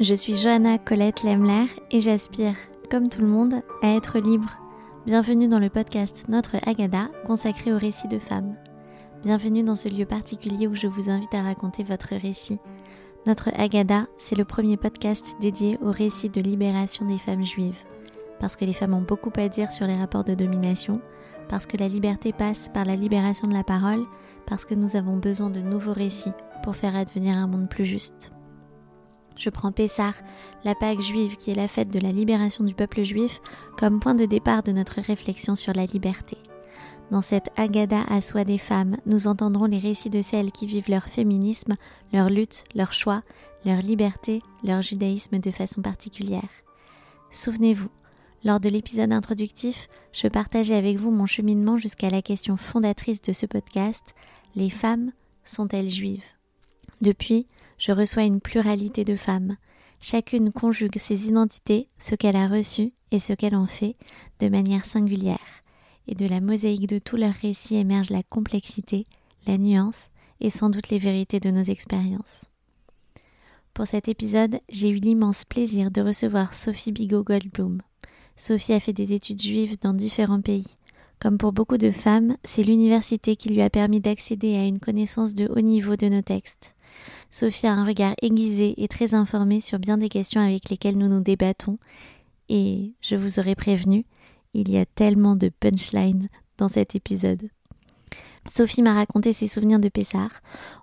Je suis Johanna Colette Lemler et j'aspire, comme tout le monde, à être libre. Bienvenue dans le podcast Notre Agada consacré aux récits de femmes. Bienvenue dans ce lieu particulier où je vous invite à raconter votre récit. Notre Agada, c'est le premier podcast dédié aux récits de libération des femmes juives. Parce que les femmes ont beaucoup à dire sur les rapports de domination, parce que la liberté passe par la libération de la parole, parce que nous avons besoin de nouveaux récits pour faire advenir un monde plus juste. Je prends Pessah, la Pâque juive qui est la fête de la libération du peuple juif, comme point de départ de notre réflexion sur la liberté. Dans cette Agada à soi des femmes, nous entendrons les récits de celles qui vivent leur féminisme, leur lutte, leur choix, leur liberté, leur judaïsme de façon particulière. Souvenez-vous, lors de l'épisode introductif, je partageais avec vous mon cheminement jusqu'à la question fondatrice de ce podcast, les femmes sont-elles juives? Depuis, je reçois une pluralité de femmes. Chacune conjugue ses identités, ce qu'elle a reçu et ce qu'elle en fait, de manière singulière. Et de la mosaïque de tous leurs récits émerge la complexité, la nuance et sans doute les vérités de nos expériences. Pour cet épisode, j'ai eu l'immense plaisir de recevoir Sophie Bigot Goldblum. Sophie a fait des études juives dans différents pays. Comme pour beaucoup de femmes, c'est l'université qui lui a permis d'accéder à une connaissance de haut niveau de nos textes. Sophie a un regard aiguisé et très informé sur bien des questions avec lesquelles nous nous débattons. Et je vous aurais prévenu, il y a tellement de punchlines dans cet épisode. Sophie m'a raconté ses souvenirs de Pessar.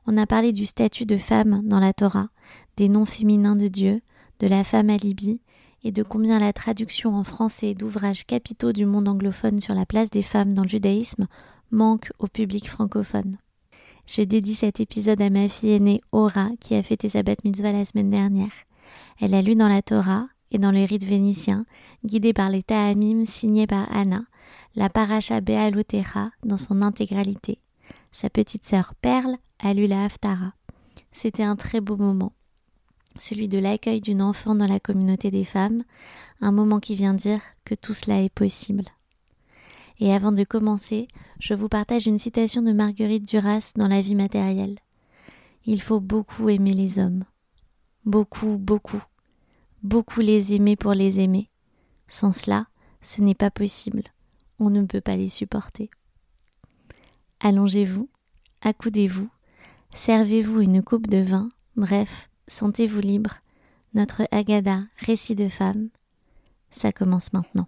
On a parlé du statut de femme dans la Torah, des noms féminins de Dieu, de la femme à Libye, et de combien la traduction en français d'ouvrages capitaux du monde anglophone sur la place des femmes dans le judaïsme manque au public francophone. Je dédie cet épisode à ma fille aînée Aura qui a fêté sa bat mitzvah la semaine dernière. Elle a lu dans la Torah et dans le rite vénitien, guidée par les Ta'amim signés par Anna, la paracha Be'alotera dans son intégralité. Sa petite sœur Perle a lu la Haftara. C'était un très beau moment. Celui de l'accueil d'une enfant dans la communauté des femmes, un moment qui vient dire que tout cela est possible. Et avant de commencer, je vous partage une citation de Marguerite Duras dans La vie matérielle. Il faut beaucoup aimer les hommes. Beaucoup, beaucoup. Beaucoup les aimer pour les aimer. Sans cela, ce n'est pas possible. On ne peut pas les supporter. Allongez-vous, accoudez-vous, servez-vous une coupe de vin, bref, sentez-vous libre. Notre Agada, récit de femme, ça commence maintenant.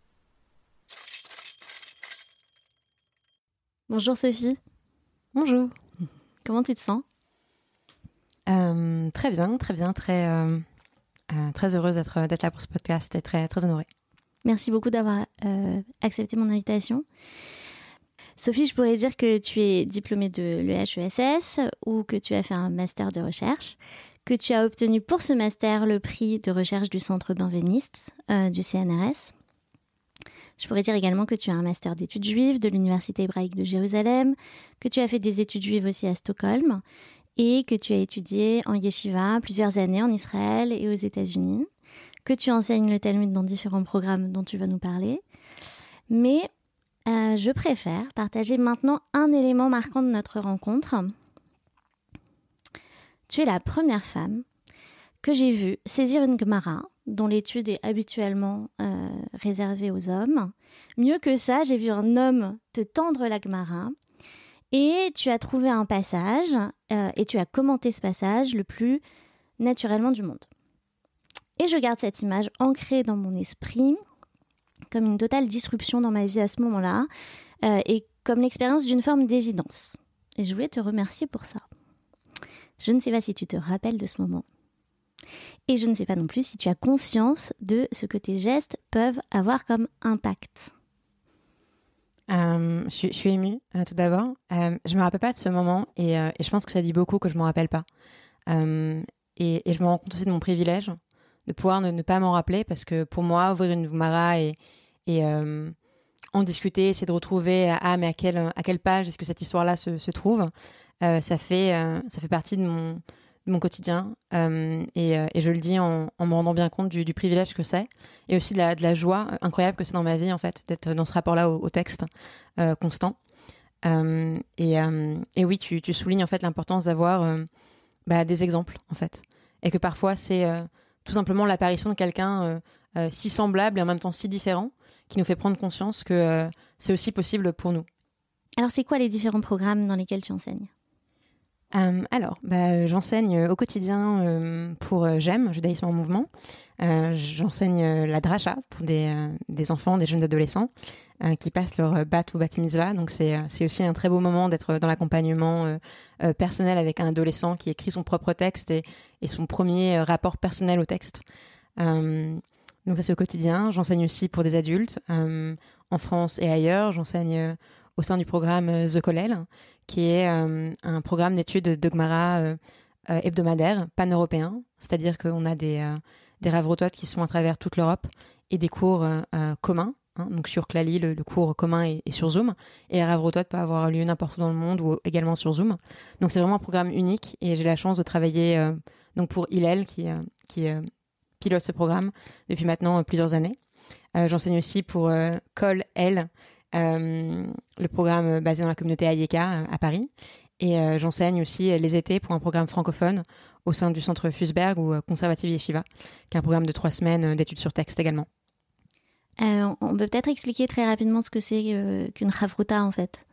Bonjour Sophie. Bonjour. Comment tu te sens? Euh, Très bien, très bien, très, euh, euh, très heureuse d'être, d'être là pour ce podcast et très, très honorée. Merci beaucoup d'avoir accepté mon invitation. Sophie, je pourrais dire que tu es diplômée de l'EHESS ou que tu as fait un master de recherche, que tu as obtenu pour ce master le prix de recherche du Centre Benveniste du CNRS je pourrais dire également que tu as un master d'études juives de l'Université hébraïque de Jérusalem, que tu as fait des études juives aussi à Stockholm et que tu as étudié en yeshiva plusieurs années en Israël et aux États-Unis, que tu enseignes le Talmud dans différents programmes dont tu vas nous parler. Mais euh, je préfère partager maintenant un élément marquant de notre rencontre. Tu es la première femme que j'ai vue saisir une Gemara dont l'étude est habituellement euh, réservée aux hommes. Mieux que ça, j'ai vu un homme te tendre la Gemara et tu as trouvé un passage euh, et tu as commenté ce passage le plus naturellement du monde. Et je garde cette image ancrée dans mon esprit comme une totale disruption dans ma vie à ce moment-là euh, et comme l'expérience d'une forme d'évidence. Et je voulais te remercier pour ça. Je ne sais pas si tu te rappelles de ce moment. Et je ne sais pas non plus si tu as conscience de ce que tes gestes peuvent avoir comme impact. Euh, je, suis, émue, euh, tout d'abord. Euh, je me rappelle pas de ce moment et, je pense que ça dit beaucoup que je ne me rappelle pas. et, je me rends compte aussi de mon privilège de pouvoir ne, pas m'en rappeler parce que pour moi, ouvrir une Mara et, et en discuter, essayer de retrouver ah mais à quelle à quelle page est-ce que cette histoire-là se, se, trouve, ça fait ça fait partie de mon mon quotidien euh, et, euh, et, je le dis en, me rendant bien compte du, privilège que c'est et aussi de la, de la, joie incroyable que c'est dans ma vie en fait d'être dans ce rapport-là au, texte euh, constant. Euh, et, euh, oui tu, tu, soulignes en fait l'importance d'avoir bah, des exemples en fait. Et que parfois c'est tout simplement l'apparition de quelqu'un si semblable et en même temps si différent qui nous fait prendre conscience que c'est aussi possible pour nous. Alors c'est quoi les différents programmes dans lesquels tu enseignes? Euh, alors, bah, j'enseigne au quotidien euh, pour euh, J'aime, judaïsme en mouvement. Euh, j'enseigne la dracha pour des, enfants, des jeunes adolescents qui passent leur bat ou bat. Donc c'est aussi un très beau moment d'être dans l'accompagnement personnel avec un adolescent qui écrit son propre texte et, son premier rapport personnel au texte. donc ça c'est au quotidien. J'enseigne aussi pour des adultes en France et ailleurs. J'enseigne au sein du programme The Kollel, qui est euh, un programme d'études de Gmara euh, euh, hebdomadaire, pan-européen, c'est-à-dire qu'on a des, des raves qui sont à travers toute l'Europe et des cours communs. Hein, donc sur Clali, le, cours commun est, sur Zoom. Et la Rav peut avoir lieu n'importe où dans le monde ou également sur Zoom. Donc c'est vraiment un programme unique et j'ai la chance de travailler donc pour Hillel qui, pilote ce programme depuis maintenant plusieurs années. J'enseigne aussi pour Col L, le programme basé dans la communauté Ayeka euh, à Paris. Et euh, j'enseigne aussi les étés pour un programme francophone au sein du centre Fusberg ou Conservative Yeshiva, qui est un programme de trois semaines d'études sur texte également. on peut peut-être expliquer très rapidement ce que c'est qu'une ravruta en fait?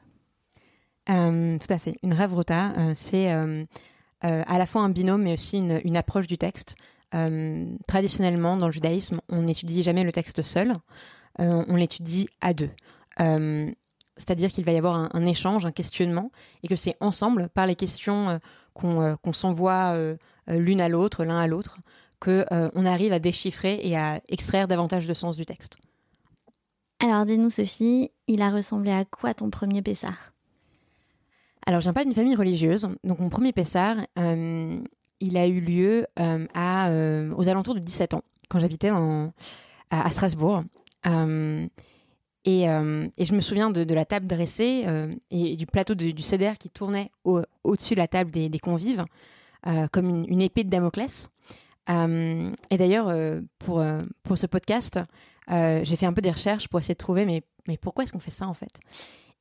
tout à fait. Une ravruta, c'est à la fois un binôme mais aussi une, une approche du texte. traditionnellement, dans le judaïsme, on n'étudie jamais le texte seul, on l'étudie à deux. Euh, c'est-à-dire qu'il va y avoir un, échange, un questionnement, et que c'est ensemble, par les questions euh, euh, qu'on s'envoie l'une à l'autre, l'un à l'autre, que on arrive à déchiffrer et à extraire davantage de sens du texte. Alors dis-nous Sophie, il a ressemblé à quoi ton premier Pessar Alors je viens pas d'une famille religieuse, donc mon premier Pessar, il a eu lieu à, aux alentours de 17 ans, quand j'habitais à, Strasbourg. Euh, et, je me souviens de, la table dressée euh, et, du plateau du CDR qui tournait au-dessus de la table des, convives, euh, comme une, épée de Damoclès. et d'ailleurs, pour, pour ce podcast, j'ai fait un peu des recherches pour essayer de trouver, mais, mais pourquoi est-ce qu'on fait ça en fait?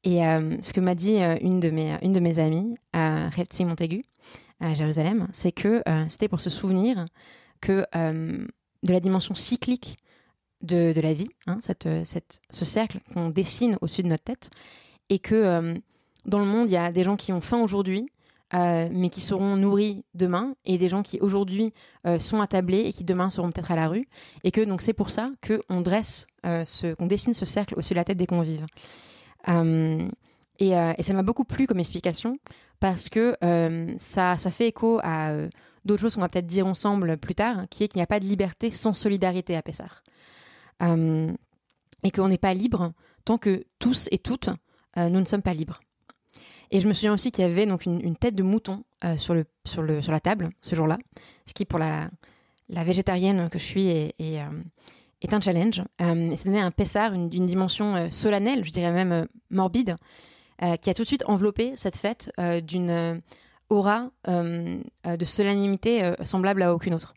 Et ce que m'a dit une, de mes, une de mes amies, Repti Montaigu, à Jérusalem, c'est que c'était pour se souvenir que de la dimension cyclique de, la vie, hein, cette, cette, ce cercle qu'on dessine au-dessus de notre tête, et que euh, dans le monde, il y a des gens qui ont faim aujourd'hui, euh, mais qui seront nourris demain, et des gens qui aujourd'hui euh, sont attablés et qui demain seront peut-être à la rue, et que donc c'est pour ça qu'on dresse, ce, qu'on dessine ce cercle au-dessus de la tête des convives. Et, et, ça m'a beaucoup plu comme explication parce que ça, ça fait écho à d'autres choses qu'on va peut-être dire ensemble plus tard, qui est qu'il n'y a pas de liberté sans solidarité à Pessar. Euh, et qu'on n'est pas libre tant que tous et toutes, euh, nous ne sommes pas libres. Et je me souviens aussi qu'il y avait donc une, tête de mouton euh, sur, le, sur, le, sur la table ce jour-là, ce qui pour la, végétarienne que je suis est, est, un challenge. Euh, C'était un pessard d'une dimension solennelle, je dirais même morbide, qui a tout de suite enveloppé cette fête d'une aura de solennité semblable à aucune autre.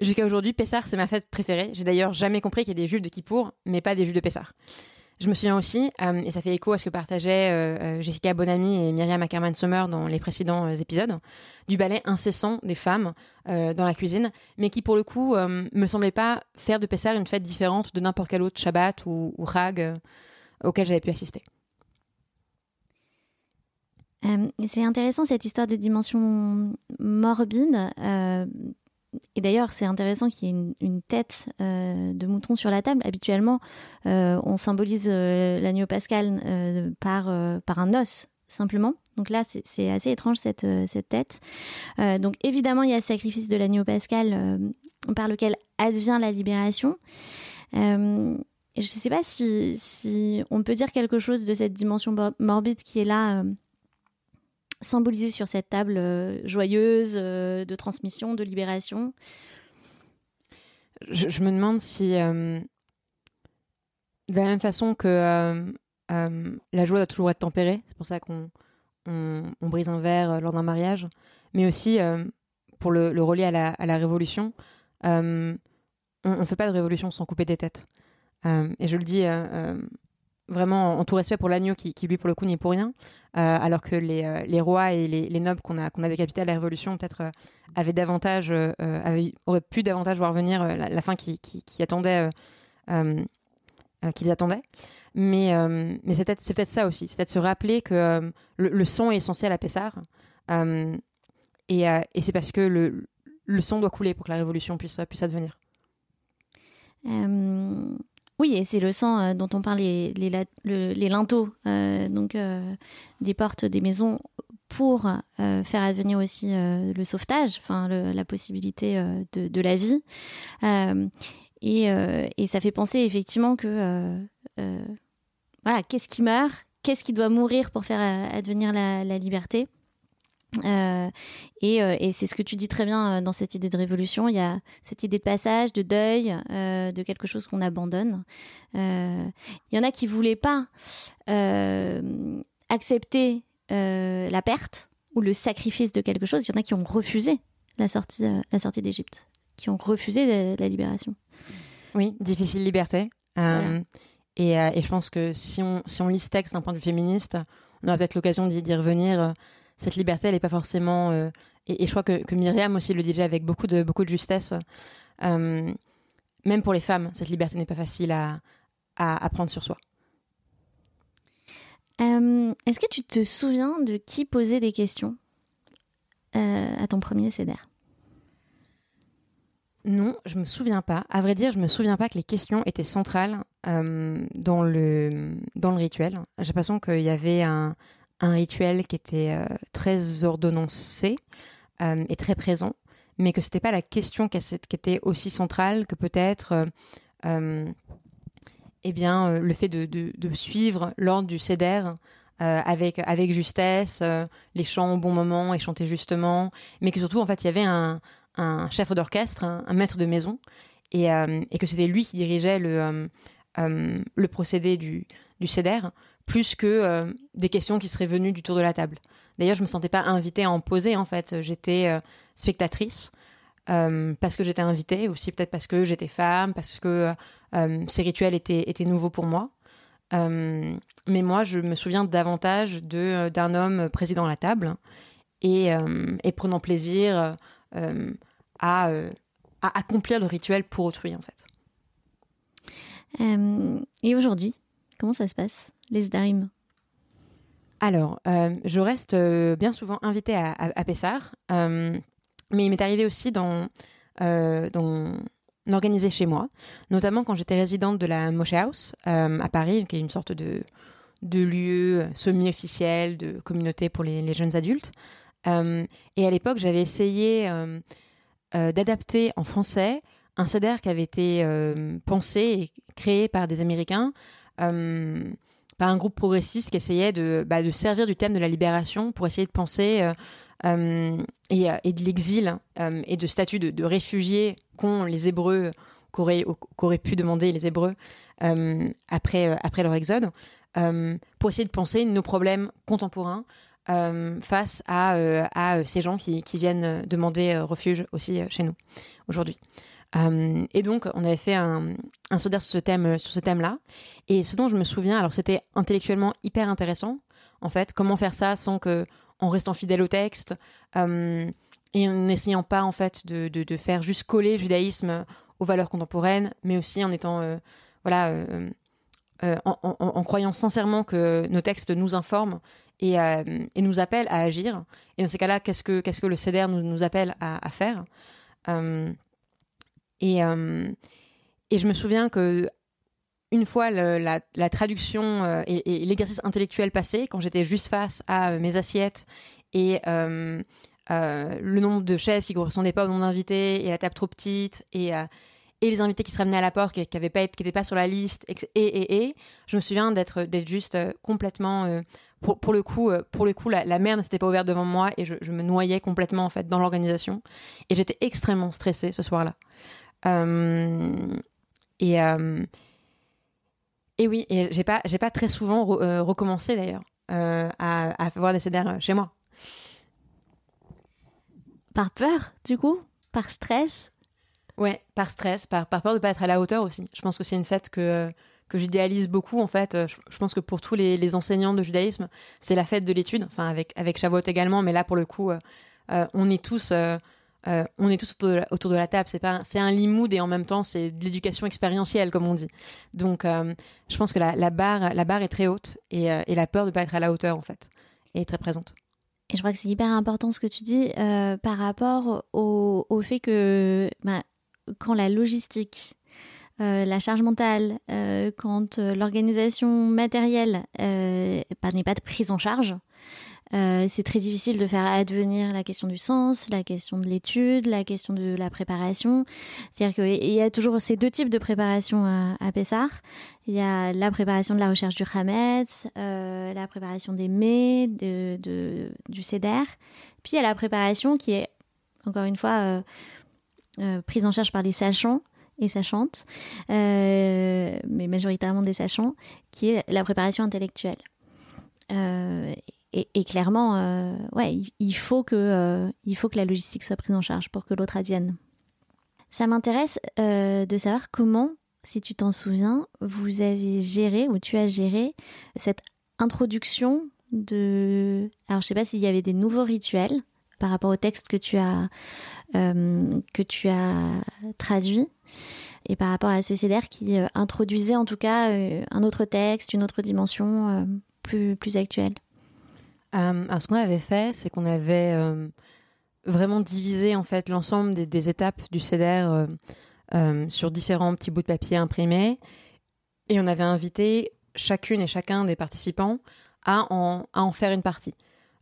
Jusqu'à aujourd'hui, Pessar, c'est ma fête préférée. J'ai d'ailleurs jamais compris qu'il y ait des juifs de Kippour, mais pas des juifs de Pessar. Je me souviens aussi, euh, et ça fait écho à ce que partageaient euh, euh, Jessica Bonamy et Myriam Ackerman-Sommer dans les précédents épisodes, du ballet incessant des femmes dans la cuisine, mais qui pour le coup me semblait pas faire de Pessar une fête différente de n'importe quel autre Shabbat ou, ou auquel j'avais pu assister. c'est intéressant cette histoire de dimension morbide et d'ailleurs, c'est intéressant qu'il y ait une, tête euh, de mouton sur la table. Habituellement, euh, on symbolise euh, l'agneau pascal par, par un os, simplement. Donc là, c'est assez étrange cette, cette tête. donc évidemment, il y a le sacrifice de l'agneau pascal par lequel advient la libération. je ne sais pas si, si, on peut dire quelque chose de cette dimension morbide qui est là symbolisé sur cette table joyeuse de transmission, de libération je, me demande si, de la même façon que la joie doit toujours être tempérée, c'est pour ça qu'on on, brise un verre lors d'un mariage, mais aussi pour le, le relier à la, à la révolution, on ne fait pas de révolution sans couper des têtes. et je le dis vraiment en, tout respect pour l'agneau qui, lui, pour le coup, n'y est pour rien, euh, alors que les, euh, rois et les, nobles qu'on a, qu'on a décapités à la Révolution, peut-être, euh, avaient davantage, auraient pu davantage voir venir la, fin qui, qui, qui attendait, qu'ils attendaient. Mais, c'est peut-être, peut ça aussi, c'est peut-être se rappeler que le, son est essentiel à Pessard, et, c'est parce que le, le son doit couler pour que la Révolution puisse, puisse advenir. Oui, et c'est le sang euh, dont on parle, les, les, linteaux euh, donc, euh, des portes des maisons pour faire advenir aussi le sauvetage, enfin la possibilité de, la vie. Et, ça fait penser effectivement que voilà, qu'est-ce qui meurt, qu'est-ce qui doit mourir pour faire advenir la liberté? Euh, et, euh, et c'est ce que tu dis très bien euh, dans cette idée de révolution. Il y a cette idée de passage, de deuil, de quelque chose qu'on abandonne. il y en a qui voulaient pas accepter la perte ou le sacrifice de quelque chose. Il y en a qui ont refusé la sortie, la sortie d'Égypte, qui ont refusé la, libération. Oui, difficile liberté. Et, et, je pense que si on, si on lit ce texte d'un point de vue féministe, on aura peut-être l'occasion d'y revenir cette liberté, elle n'est pas forcément. Euh, et, je crois que, que, Myriam aussi le disait avec beaucoup de, beaucoup de justesse. Euh, même pour les femmes, cette liberté n'est pas facile à, à, prendre sur soi. Euh, est-ce que tu te souviens de qui posait des questions à ton premier CEDER non, je me souviens pas. À vrai dire, je me souviens pas que les questions étaient centrales dans le dans le rituel. J'ai l'impression qu'il y avait un, un rituel qui était euh, très ordonnancé euh, et très présent, mais que c'était pas la question qui, était aussi centrale que peut-être euh, eh bien, le fait de, suivre l'ordre du CEDER avec, avec justesse, les chants au bon moment et chanter justement, mais que surtout, en fait, il y avait un, chef d'orchestre, un, maître de maison, et, que c'était lui qui dirigeait le procédé du, du CEDER plus que euh, des questions qui seraient venues du tour de la table. D'ailleurs, je me sentais pas invitée à en poser en fait. J'étais euh, spectatrice euh, parce que j'étais invitée, aussi peut-être parce que j'étais femme, parce que ces rituels étaient, nouveaux pour moi. mais moi, je me souviens davantage de d'un homme présidant la table et, prenant plaisir à, à accomplir le rituel pour autrui en fait. et aujourd'hui, comment ça se passe les Sdarim Alors, euh, je reste euh, bien souvent invitée à, à, Pessard, euh, mais il m'est arrivé aussi d'en organiser chez moi, notamment quand j'étais résidente de la Moshe House à Paris, qui est une sorte de, lieu semi-officiel de communauté pour les, jeunes adultes. et à l'époque, j'avais essayé d'adapter en français un CEDER qui avait été pensé et créé par des Américains par un groupe progressiste qui essayait de, bah, de servir du thème de la libération pour essayer de penser euh, euh, et, de l'exil euh, et de statut de, réfugiés qu'ont les Hébreux, qu'auraient pu demander les Hébreux après, leur exode, pour essayer de penser nos problèmes contemporains face à, ces gens qui viennent demander refuge aussi chez nous aujourd'hui. Euh, et donc, on avait fait un, un sur ce thème, sur ce thème-là. Et ce dont je me souviens, alors c'était intellectuellement hyper intéressant, en fait, comment faire ça sans que, en restant fidèle au texte, euh, et en n'essayant pas, en fait, de, faire juste coller le judaïsme aux valeurs contemporaines, mais aussi en étant, euh, voilà, euh, euh, en, croyant sincèrement que nos textes nous informent et, nous appellent à agir. Et dans ces cas-là, qu'est-ce que, le CEDER nous, appelle à faire? Et, euh, et je me souviens que une fois la, traduction euh, et, l'exercice intellectuel passé, quand j'étais juste face à mes assiettes et euh, euh, le nombre de chaises qui correspondaient pas au nombre d'invités et la table trop petite et euh, et les invités qui se ramenaient à la porte qui, qui pas qui n'étaient pas sur la liste et, et et je me souviens d'être d'être juste complètement pour, pour, le coup, pour le coup, la, la mer ne s'était pas ouverte devant moi et je, je, me noyais complètement en fait dans l'organisation. Et j'étais extrêmement stressée ce soir-là. Et et oui, et j'ai pas, j'ai pas très souvent recommencé d'ailleurs à, à voir des CDR chez moi. Par peur, du coup? Par stress? Ouais, par stress, par, par peur de pas être à la hauteur aussi. Je pense que c'est une fête que, que j'idéalise beaucoup, en fait. Je, pense que pour tous les, les enseignants de judaïsme, c'est la fête de l'étude, enfin avec, avec Shavuot également, mais là, pour le coup, euh, euh, on est tous... Euh, on est tous autour de la, table. C'est pas, c'est un limoud et en même temps c'est de l'éducation expérientielle comme on dit. Donc, je pense que la, barre, la barre est très haute et, et la peur de pas être à la hauteur en fait est très présente. Et je crois que c'est hyper important ce que tu dis euh, par rapport au, fait que bah, quand la logistique, euh, la charge mentale, euh, quand euh, l'organisation matérielle euh, bah, n'est pas de prise en charge, euh, c'est très difficile de faire advenir la question du sens, la question de l'étude, la question de la préparation. C'est-à-dire qu'il y a toujours ces deux types de préparation à, à Pessar. Il y a la préparation de la recherche du Hametz, euh, la préparation des mets, du Seder. Puis il y a la préparation qui est, encore une fois, euh, prise en charge par les sachants et sachantes, mais majoritairement des sachants, qui est la préparation intellectuelle. Et, clairement, euh, ouais, il, faut que, euh, il faut que la logistique soit prise en charge pour que l'autre advienne. Ça m'intéresse euh, de savoir comment, si tu t'en souviens, vous avez géré ou tu as géré cette introduction de. Alors, je sais pas s'il y avait des nouveaux rituels par rapport au texte que tu as que tu as traduit et par rapport à ce CDR qui introduisait en tout cas un autre texte, une autre dimension plus plus actuelle. Euh, alors, ce qu'on avait fait, c'est qu'on avait euh, vraiment divisé en fait l'ensemble des, étapes du CDR euh, sur différents petits bouts de papier imprimés, et on avait invité chacune et chacun des participants à en, faire une partie.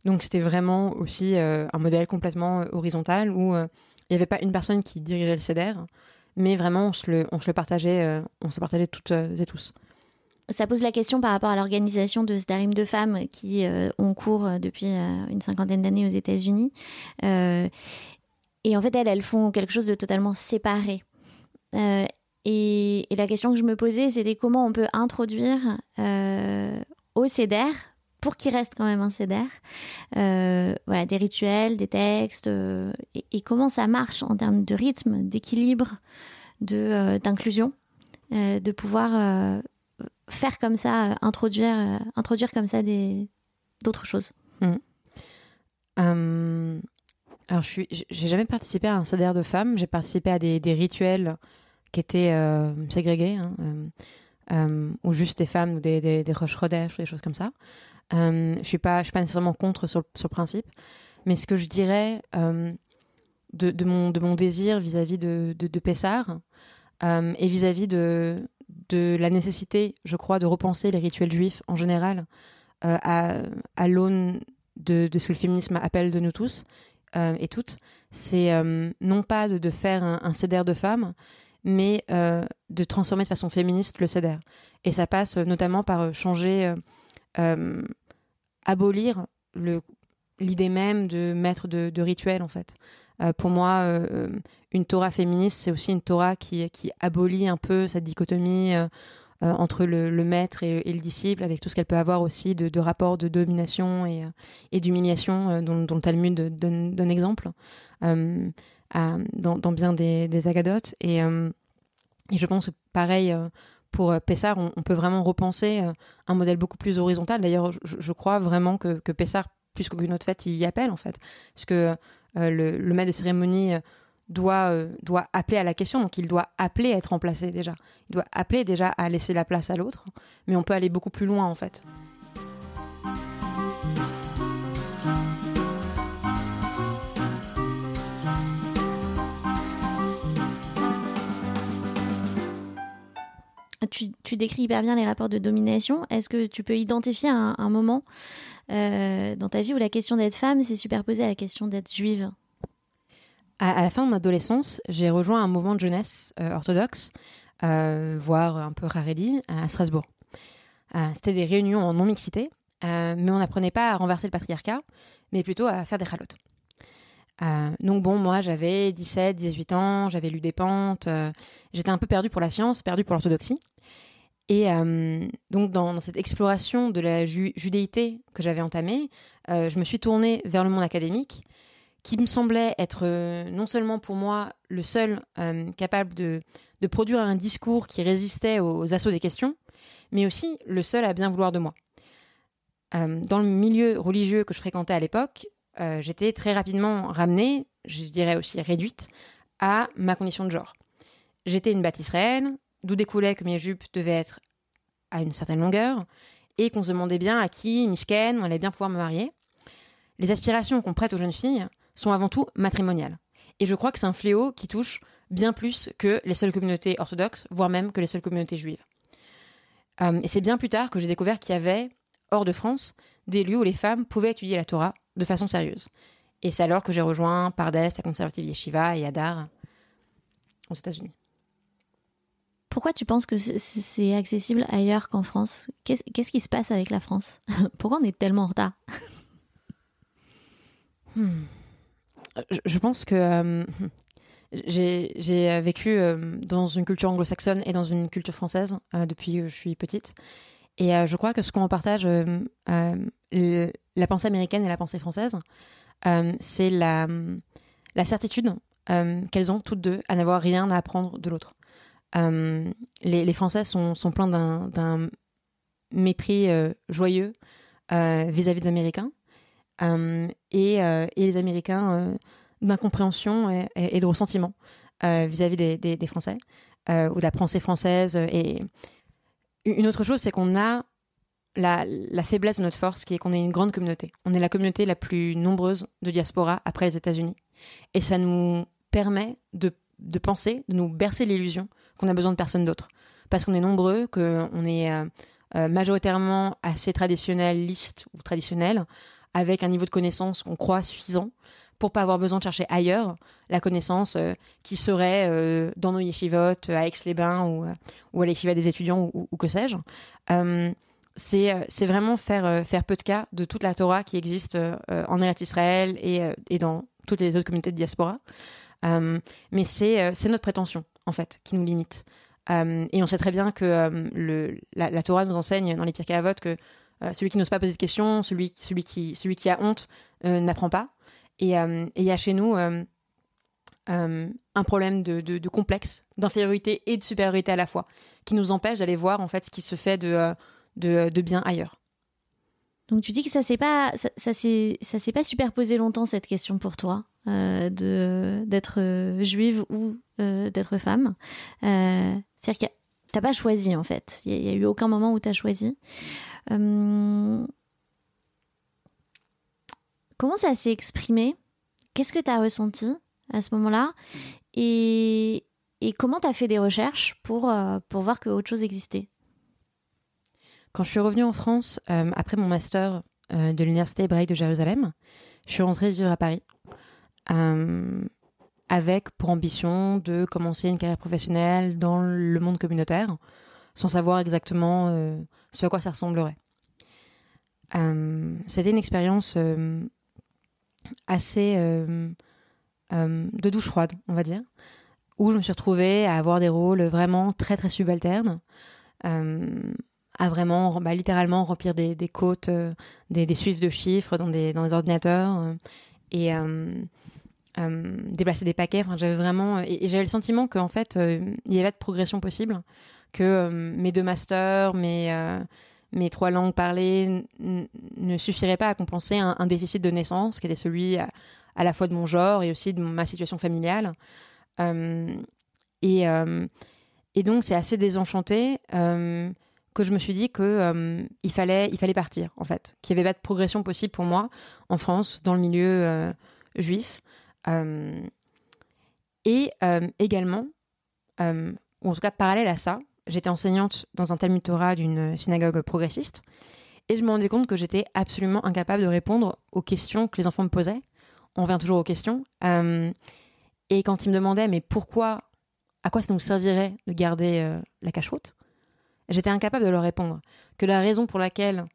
Donc c'était vraiment aussi un modèle complètement horizontal où il n'y avait pas une personne qui dirigeait le CDR, mais vraiment on se le, on se le partageait, on se le partageait toutes et tous ça pose la question par rapport à l'organisation de ce darim de femmes qui euh, ont cours depuis euh, une cinquantaine d'années aux États-Unis. Euh, et en fait, elles, font quelque chose de totalement séparé. Euh, et, la question que je me posais, c'était comment on peut introduire euh, au CEDER, pour qu'il reste quand même un CEDER, voilà, des rituels, des textes, et, et, comment ça marche en termes de rythme, d'équilibre, d'inclusion, de pouvoir faire comme ça, introduire, euh, introduire comme ça des d'autres choses. Mmh. Euh, alors, je suis, j'ai jamais participé à un CDR de femmes. J'ai participé à des, des rituels qui étaient euh, ségrégés, hein, ou juste des femmes ou des, des, des ou des choses comme ça. je suis pas, je suis pas nécessairement contre sur, sur principe, mais ce que je dirais de, de, mon, de mon désir vis-à-vis -vis de, de, de Pessard et vis-à-vis -vis de de la nécessité, je crois, de repenser les rituels juifs en général euh, à, l'aune de, ce que le féminisme appelle de nous tous euh, et toutes. C'est euh, non pas de, faire un, un de femmes, mais de transformer de façon féministe le CDR. Et ça passe notamment par changer, abolir l'idée même de maître de, de rituels, en fait. Pour moi, une Torah féministe, c'est aussi une Torah qui, qui abolit un peu cette dichotomie euh, euh entre le, maître et, le disciple, avec tout ce qu'elle peut avoir aussi de, de rapports de domination et, euh, d'humiliation, dont, dont Talmud donne, donne exemple dans, bien des, des agadotes. Et, je pense que pareil pour Pessar, on, peut vraiment repenser un modèle beaucoup plus horizontal. D'ailleurs, je, crois vraiment que, que Pessar, plus qu'aucune autre fête, y appelle en fait. Parce que le, maître de cérémonie doit, euh, doit appeler à la question, donc il doit appeler à être remplacé déjà. Il doit appeler déjà à laisser la place à l'autre, mais on peut aller beaucoup plus loin en fait. Tu, tu, décris hyper bien les rapports de domination. Est-ce que tu peux identifier un, moment euh, dans ta vie où la question d'être femme s'est superposée à la question d'être juive? À, la fin de mon adolescence, j'ai rejoint un mouvement de jeunesse euh, orthodoxe, euh, voire un peu rarédi, à Strasbourg. Euh, C'était des réunions en non-mixité, mais on n'apprenait pas à renverser le patriarcat, mais plutôt à faire des chalotes. donc bon, moi j'avais 17, 18 ans, j'avais lu des pentes, j'étais un peu perdue pour la science, perdue pour l'orthodoxie. Et donc dans, cette exploration de la judéité que j'avais entamée, je me suis tournée vers le monde académique qui me semblait être euh, non seulement pour moi le seul euh, capable de, produire un discours qui résistait aux, assauts des questions, mais aussi le seul à bien vouloir de moi. Euh, dans le milieu religieux que je fréquentais à l'époque, j'étais très rapidement ramenée, je dirais aussi réduite, à ma condition de genre. J'étais une bâtisse réelle, d'où découlait que mes jupes devaient être à une certaine longueur, et qu'on se demandait bien à qui, Mishken, on allait bien pouvoir me marier. Les aspirations qu'on prête aux jeunes filles sont avant tout matrimoniales. Et je crois que c'est un fléau qui touche bien plus que les seules communautés orthodoxes, voire même que les seules communautés juives. Euh, et c'est bien plus tard que j'ai découvert qu'il y avait, hors de France, des lieux où les femmes pouvaient étudier la Torah de façon sérieuse. Et c'est alors que j'ai rejoint Pardes, la conservative Yeshiva et Adar aux États-Unis. Pourquoi tu penses que c'est accessible ailleurs qu'en France? Qu'est-ce qui se passe avec la France? Pourquoi on est tellement en retard? Hmm je pense que euh, j'ai vécu euh, dans une culture anglo-saxonne et dans une culture française euh, depuis que je suis petite. Et je crois que ce qu'on partage, la pensée américaine et la pensée française, c'est la, certitude qu'elles ont toutes deux à n'avoir rien à apprendre de l'autre. Les, Français sont pleins d'un mépris joyeux vis-à-vis des Américains. Euh, et, euh, et, les Américains euh, d'incompréhension et, de ressentiment vis-à-vis des, Français ou de la pensée française. Et une autre chose, c'est qu'on a la, la, faiblesse de notre force, qui est qu'on est une grande communauté. On est la communauté la plus nombreuse de diaspora après les États-Unis. Et ça nous permet de, de penser, de nous bercer l'illusion qu'on a besoin de personne d'autre. Parce qu'on est nombreux, qu'on est majoritairement assez traditionnel, liste ou traditionnel, avec un niveau de connaissance qu'on croit suffisant pour pas avoir besoin de chercher ailleurs la connaissance euh, qui serait euh, dans nos yeshivotes à Aix-les-Bains ou, euh, ou à l'yeshiva des étudiants ou, que sais-je. c'est vraiment faire, faire peu de cas de toute la Torah qui existe en Eretz Israël et, et dans toutes les autres communautés de diaspora. mais c'est notre prétention, en fait, qui nous limite. et on sait très bien que le, la, la, Torah nous enseigne dans les Pirkei Avot que euh, celui qui n'ose pas poser de questions, celui, celui, qui, celui qui a honte euh, n'apprend pas. Euh, et il y a chez nous un problème de, complexe, d'infériorité et de supériorité à la fois, qui nous empêche d'aller voir en fait ce qui se fait de, bien ailleurs. Donc tu dis que ça s'est s'est pas superposé longtemps cette question pour toi de d'être juive ou d'être femme. C'est-à-dire que t'as pas choisi en fait. Il y, a eu aucun moment où tu as choisi. Euh, comment ça s'est exprimé? Qu'est-ce que tu as ressenti à ce moment-là? Et, comment tu as fait des recherches pour, euh, pour voir que autre chose existait? Quand je suis revenue en France, euh, après mon master de l'Université hébraïque de Jérusalem, je suis rentrée vivre à Paris avec pour ambition de commencer une carrière professionnelle dans le monde communautaire sans savoir exactement euh, ce à quoi ça ressemblerait. Euh, c'était une expérience euh, assez de douche froide, on va dire, où je me suis retrouvée à avoir des rôles vraiment très très subalternes, à vraiment, bah, littéralement remplir des, des côtes, des, des suives de chiffres dans des, dans des ordinateurs et déplacer des paquets. Enfin, j'avais vraiment et, j'avais le sentiment qu'en fait, il y avait de progression possible que euh, mes deux masters, mes, euh, mes trois langues parlées ne suffiraient pas à compenser un, déficit de naissance qui était celui à, la fois de mon genre et aussi de ma situation familiale. Euh, et, et donc c'est assez désenchanté que je me suis dit que il fallait il fallait partir en fait, qu'il n'y avait pas de progression possible pour moi en France dans le milieu juif. Et également, ou en tout cas parallèle à ça, j'étais enseignante dans un Talmud Torah d'une synagogue progressiste. Et je me rendais compte que j'étais absolument incapable de répondre aux questions que les enfants me posaient. On revient toujours aux questions. Euh, et quand ils me demandaient, mais pourquoi, à quoi ça nous servirait de garder euh, la cache-route J'étais incapable de leur répondre. Que la raison pour laquelle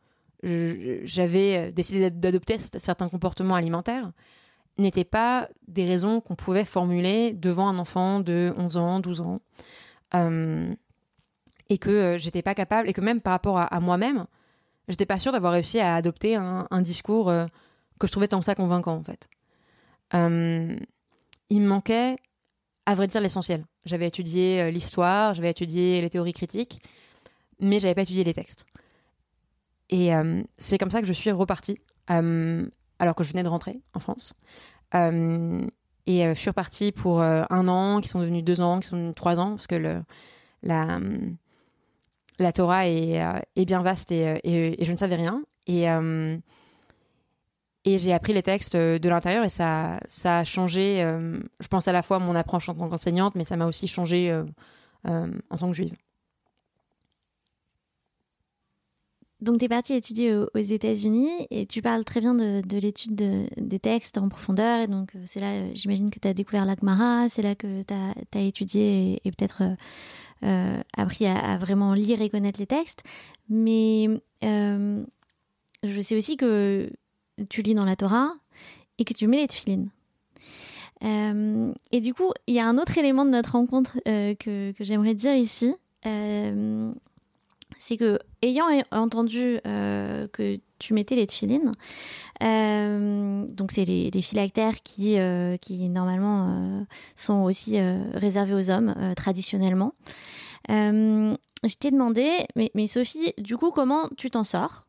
j'avais décidé d'adopter certains comportements alimentaires n'étaient pas des raisons qu'on pouvait formuler devant un enfant de 11 ans, 12 ans. Euh, et que euh, j'étais pas capable, et que même par rapport à, moi-même, j'étais pas sûre d'avoir réussi à adopter un, discours euh, que je trouvais tant que ça convaincant, en fait. il me manquait, à vrai dire, l'essentiel. J'avais étudié l'histoire, j'avais étudié les théories critiques, mais j'avais pas étudié les textes. Et c'est comme ça que je suis repartie alors que je venais de rentrer en France. Euh, et euh, je suis repartie pour euh, un an, qui sont devenus deux ans, qui sont devenus trois ans, parce que la, la Torah est, bien vaste et, et, je ne savais rien. Et, et j'ai appris les textes de l'intérieur et ça, ça a changé, je pense à la fois mon approche en tant qu'enseignante, mais ça m'a aussi changé en tant que juive. Donc, tu es partie étudier aux, États-Unis et tu parles très bien de, l'étude des textes en profondeur. Et donc, euh, c'est là, euh, j'imagine que tu as découvert l'Akmara, c'est là que tu as, étudié et, peut-être euh, appris à, vraiment lire et connaître les textes. Mais je sais aussi que tu lis dans la Torah et que tu mets les tefilines. et du coup, il y a un autre élément de notre rencontre que, que j'aimerais dire ici c'est que ayant entendu euh, que tu mettais les tefilines, euh, donc c'est les, phylactères qui, euh, qui normalement sont aussi réservés aux hommes traditionnellement. je t'ai demandé, mais, mais, Sophie, du coup, comment tu t'en sors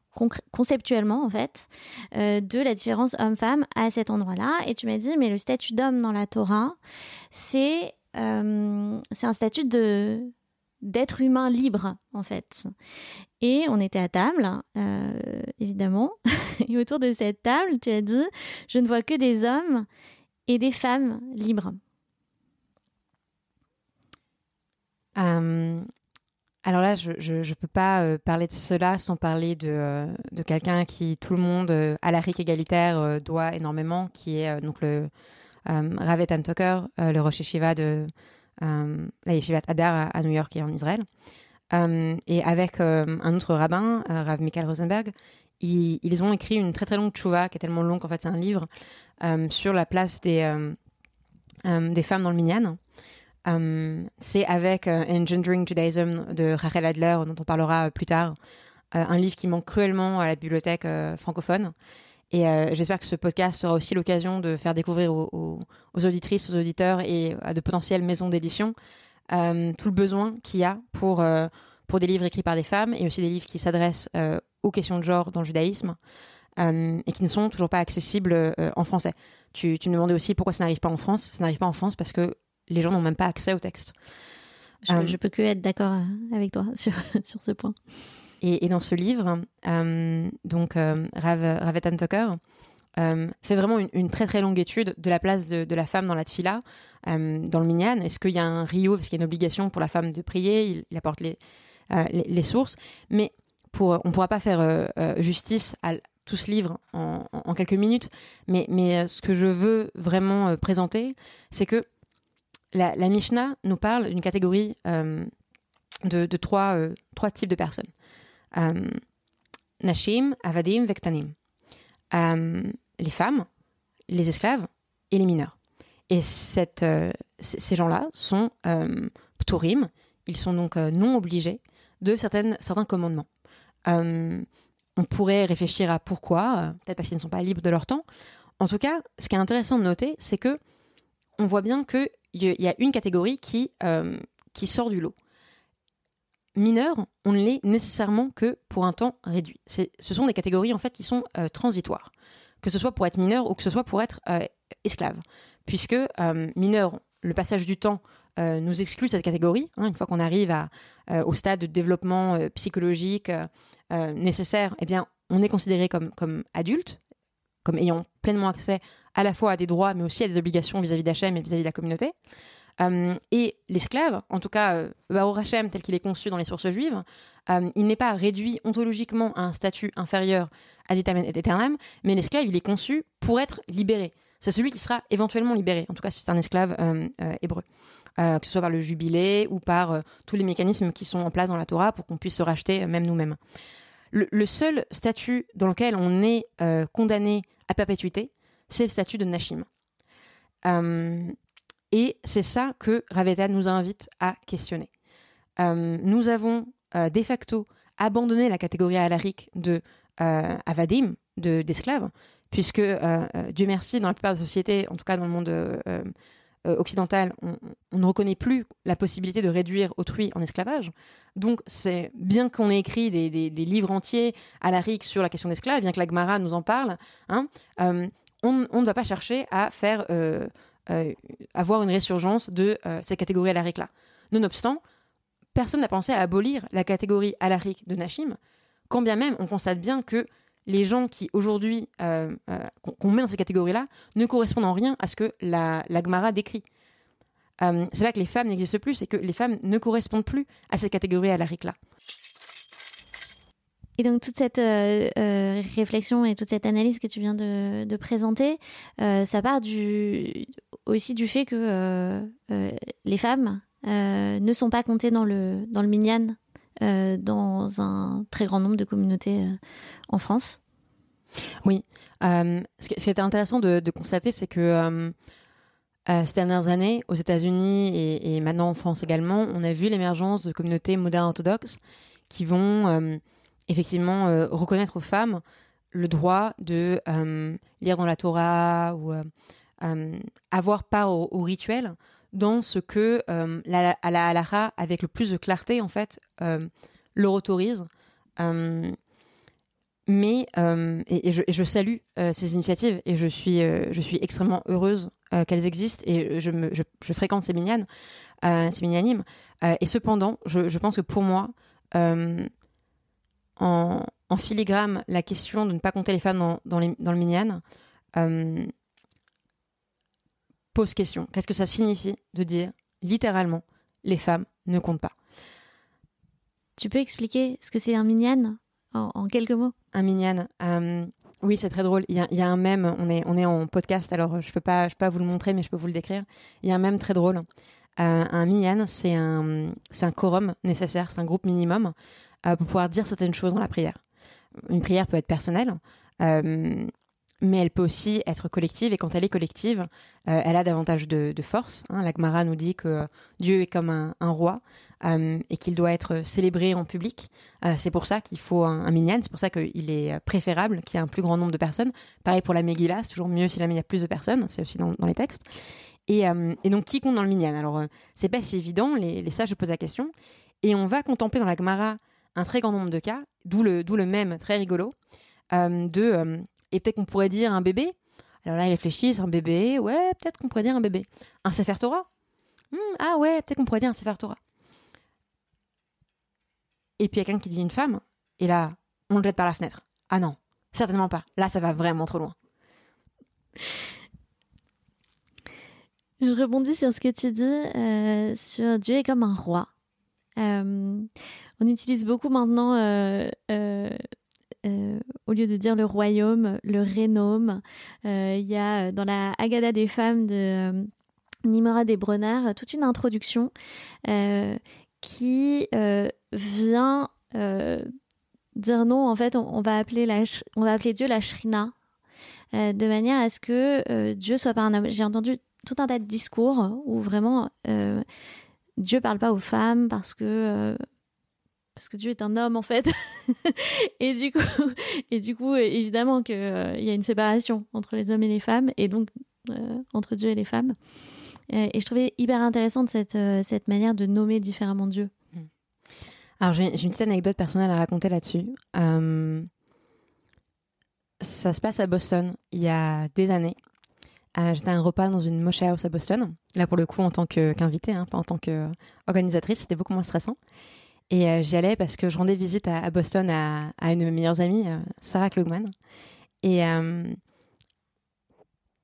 conceptuellement en fait de la différence homme-femme à cet endroit-là? Et tu m'as dit mais le statut d'homme dans la Torah c'est c'est un statut de d'être humain libre en fait. Et on était à table, euh, évidemment, et autour de cette table, tu as dit, je ne vois que des hommes et des femmes libres. Euh, alors là, je ne peux pas euh, parler de cela sans parler de, de quelqu'un qui, tout le monde, à la RIC égalitaire, doit énormément, qui est donc le Ravetan Tucker, le Rosh Shiva de euh, la Yeshivat Adar à, New York et en Israël. Euh, et avec euh, un autre rabbin, Rav Michael Rosenberg, ils, ont écrit une très très longue tchouva qui est tellement longue qu'en fait c'est un livre sur la place des, des femmes dans le minyan. c'est avec Engendering Judaism de Rachel Adler, dont on parlera plus tard, un livre qui manque cruellement à la bibliothèque francophone. Et euh, j'espère que ce podcast sera aussi l'occasion de faire découvrir aux, auditrices, aux auditeurs et à de potentielles maisons d'édition euh, tout le besoin qu'il y a pour, euh, pour des livres écrits par des femmes et aussi des livres qui s'adressent aux questions de genre dans le judaïsme et qui ne sont toujours pas accessibles en français. Tu, tu, me demandais aussi pourquoi ça n'arrive pas en France. Ça n'arrive pas en France parce que les gens n'ont même pas accès au texte. Je, je peux que être d'accord avec toi sur, sur ce point. Et, dans ce livre, euh, donc euh, Rav, Ravetan Tucker euh, fait vraiment une, très très longue étude de la place de, la femme dans la tfila, dans le minyan. Est-ce qu'il y a un rio, est-ce qu'il y a une obligation pour la femme de prier? Il, apporte les, sources. Mais on ne pourra pas faire justice à tout ce livre en, quelques minutes. Mais, ce que je veux vraiment présenter, c'est que la, la, Mishnah nous parle d'une catégorie de, trois types de personnes. Euh, Nashim, Avadim, Vektanim. Euh, les femmes, les esclaves et les mineurs. Et euh, ces gens-là sont pturim, ils sont donc non obligés de certains commandements. on pourrait réfléchir à pourquoi, peut-être parce qu'ils ne sont pas libres de leur temps. En tout cas, ce qui est intéressant de noter, c'est que on voit bien qu'il y a une catégorie qui sort du lot mineur, on ne l'est nécessairement que pour un temps réduit. Ce sont des catégories en fait qui sont euh, transitoires, que ce soit pour être mineur ou que ce soit pour être euh, esclave, puisque euh, mineur, le passage du temps nous exclut cette catégorie. Hein, une fois qu'on arrive à, au stade de développement psychologique nécessaire, eh bien, on est considéré comme, comme adulte, comme ayant pleinement accès à la fois à des droits, mais aussi à des obligations vis-à-vis d'Hachem et vis-à-vis de la communauté. Euh, et l'esclave, en tout cas euh, Hashem tel qu'il est conçu dans les sources juives, euh, il n'est pas réduit ontologiquement à un statut inférieur à Zitamen et Eternam, mais l'esclave, il est conçu pour être libéré. C'est celui qui sera éventuellement libéré, en tout cas si c'est un esclave hébreu. que ce soit par le jubilé ou par tous les mécanismes qui sont en place dans la Torah pour qu'on puisse se racheter même nous-mêmes. le, seul statut dans lequel on est euh, condamné à perpétuité, c'est le statut de Nashim. Euh, et c'est ça que Raveta nous invite à questionner. Euh, nous avons euh, de facto abandonné la catégorie alarique de euh, avadim, de- d'esclaves, puisque, euh, Dieu merci, dans la plupart des sociétés, en tout cas dans le monde occidental, on, ne reconnaît plus la possibilité de réduire autrui en esclavage. Donc, c'est bien qu'on ait écrit des, des- livres entiers à sur la question d'esclaves, bien que la Gemara nous en parle, hein, on, ne va pas chercher à faire avoir une résurgence de euh, ces catégories alariques-là. Nonobstant, personne n'a pensé à abolir la catégorie alarique de Nashim, quand bien même on constate bien que les gens qui aujourd'hui euh, euh, qu'on met dans ces catégories-là ne correspondent en rien à ce que la, la Gemara décrit. Euh, c'est là que les femmes n'existent plus, c'est que les femmes ne correspondent plus à cette catégorie alarique-là. Et donc toute cette euh, euh, réflexion et toute cette analyse que tu viens de, présenter, euh, ça part du, aussi du fait que euh, euh, les femmes euh, ne sont pas comptées dans le, dans le minyan dans un très grand nombre de communautés en France. Euh, ce, qui, ce qui était intéressant de, constater, c'est que ces dernières années, aux États-Unis et, maintenant en France également, on a vu l'émergence de communautés modernes orthodoxes qui vont effectivement reconnaître aux femmes le droit de lire dans la Torah ou euh, avoir part au, rituel dans ce que euh, la, à avec le plus de clarté en fait, euh, leur autorise. Mais et, je, salue ces initiatives et je suis je suis extrêmement heureuse qu'elles existent et je fréquente ces minyanes ces minyanim Euh, et cependant je, pense que pour moi en, filigrane la question de ne pas compter les femmes dans, dans, le minyan pose question qu'est-ce que ça signifie de dire littéralement les femmes ne comptent pas? Tu peux expliquer ce que c'est un minyan en, en quelques mots? Un minyan. euh, oui, c'est très drôle. Il y, a, il y a un mème. On est, on est en podcast, alors je peux pas, je peux pas vous le montrer, mais je peux vous le décrire. Il y a un mème très drôle. Euh, un minyan, c'est un, un quorum nécessaire, c'est un groupe minimum euh, pour pouvoir dire certaines choses dans la prière. Une prière peut être personnelle, euh, mais elle peut aussi être collective. Et quand elle est collective, euh, elle a davantage de, force. Hein. La Gemara nous dit que Dieu est comme un, roi euh, et qu'il doit être célébré en public. Euh, c'est pour ça qu'il faut un, minyan, c'est pour ça qu'il est préférable qu'il y ait un plus grand nombre de personnes. Pareil pour la Megillah, c'est toujours mieux si la y a plus de personnes, c'est aussi dans, les textes. Et, euh, donc, qui compte dans le minyan? Alors, euh, c'est pas si évident, les, sages se posent la question. Et on va contempler dans la Gemara un très grand nombre de cas, d'où le, d'où le même très rigolo, euh, de, euh, et peut-être qu'on pourrait dire un bébé. Alors là, il réfléchit, c'est un bébé, ouais, peut-être qu'on pourrait dire un bébé. Un Sefer Torah Hmm, Ah ouais, peut-être qu'on pourrait dire un Sefer Torah. Et puis il y a quelqu'un qui dit une femme, et là, on le jette par la fenêtre. Ah non, certainement pas. Là, ça va vraiment trop loin. Je rebondis sur ce que tu dis euh, sur Dieu est comme un roi. Euh, on utilise beaucoup maintenant, euh, euh, euh, au lieu de dire le royaume, le rénome. Euh, Il y a dans la Haggadah des femmes de euh, Nimora des Brenner toute une introduction euh, qui euh, vient euh, dire non. En fait, on, va appeler on va appeler Dieu la Shrina, euh, de manière à ce que euh, Dieu soit pas un homme. J'ai entendu tout un tas de discours où vraiment euh, Dieu parle pas aux femmes parce que euh, parce que Dieu est un homme en fait et du coup et du coup évidemment que euh, il y a une séparation entre les hommes et les femmes et donc euh, entre Dieu et les femmes et je trouvais hyper intéressante cette euh, cette manière de nommer différemment Dieu Alors, j'ai une petite anecdote personnelle à raconter là-dessus. Euh, ça se passe à Boston il y a des années. J'étais à un repas dans une moche house à Boston. Là, pour le coup, en tant qu'invitée, hein, pas en tant qu'organisatrice, c'était beaucoup moins stressant. Et euh, j'y allais parce que je rendais visite à, Boston à, une de mes meilleures amies, euh, Sarah Klugman. Et, euh,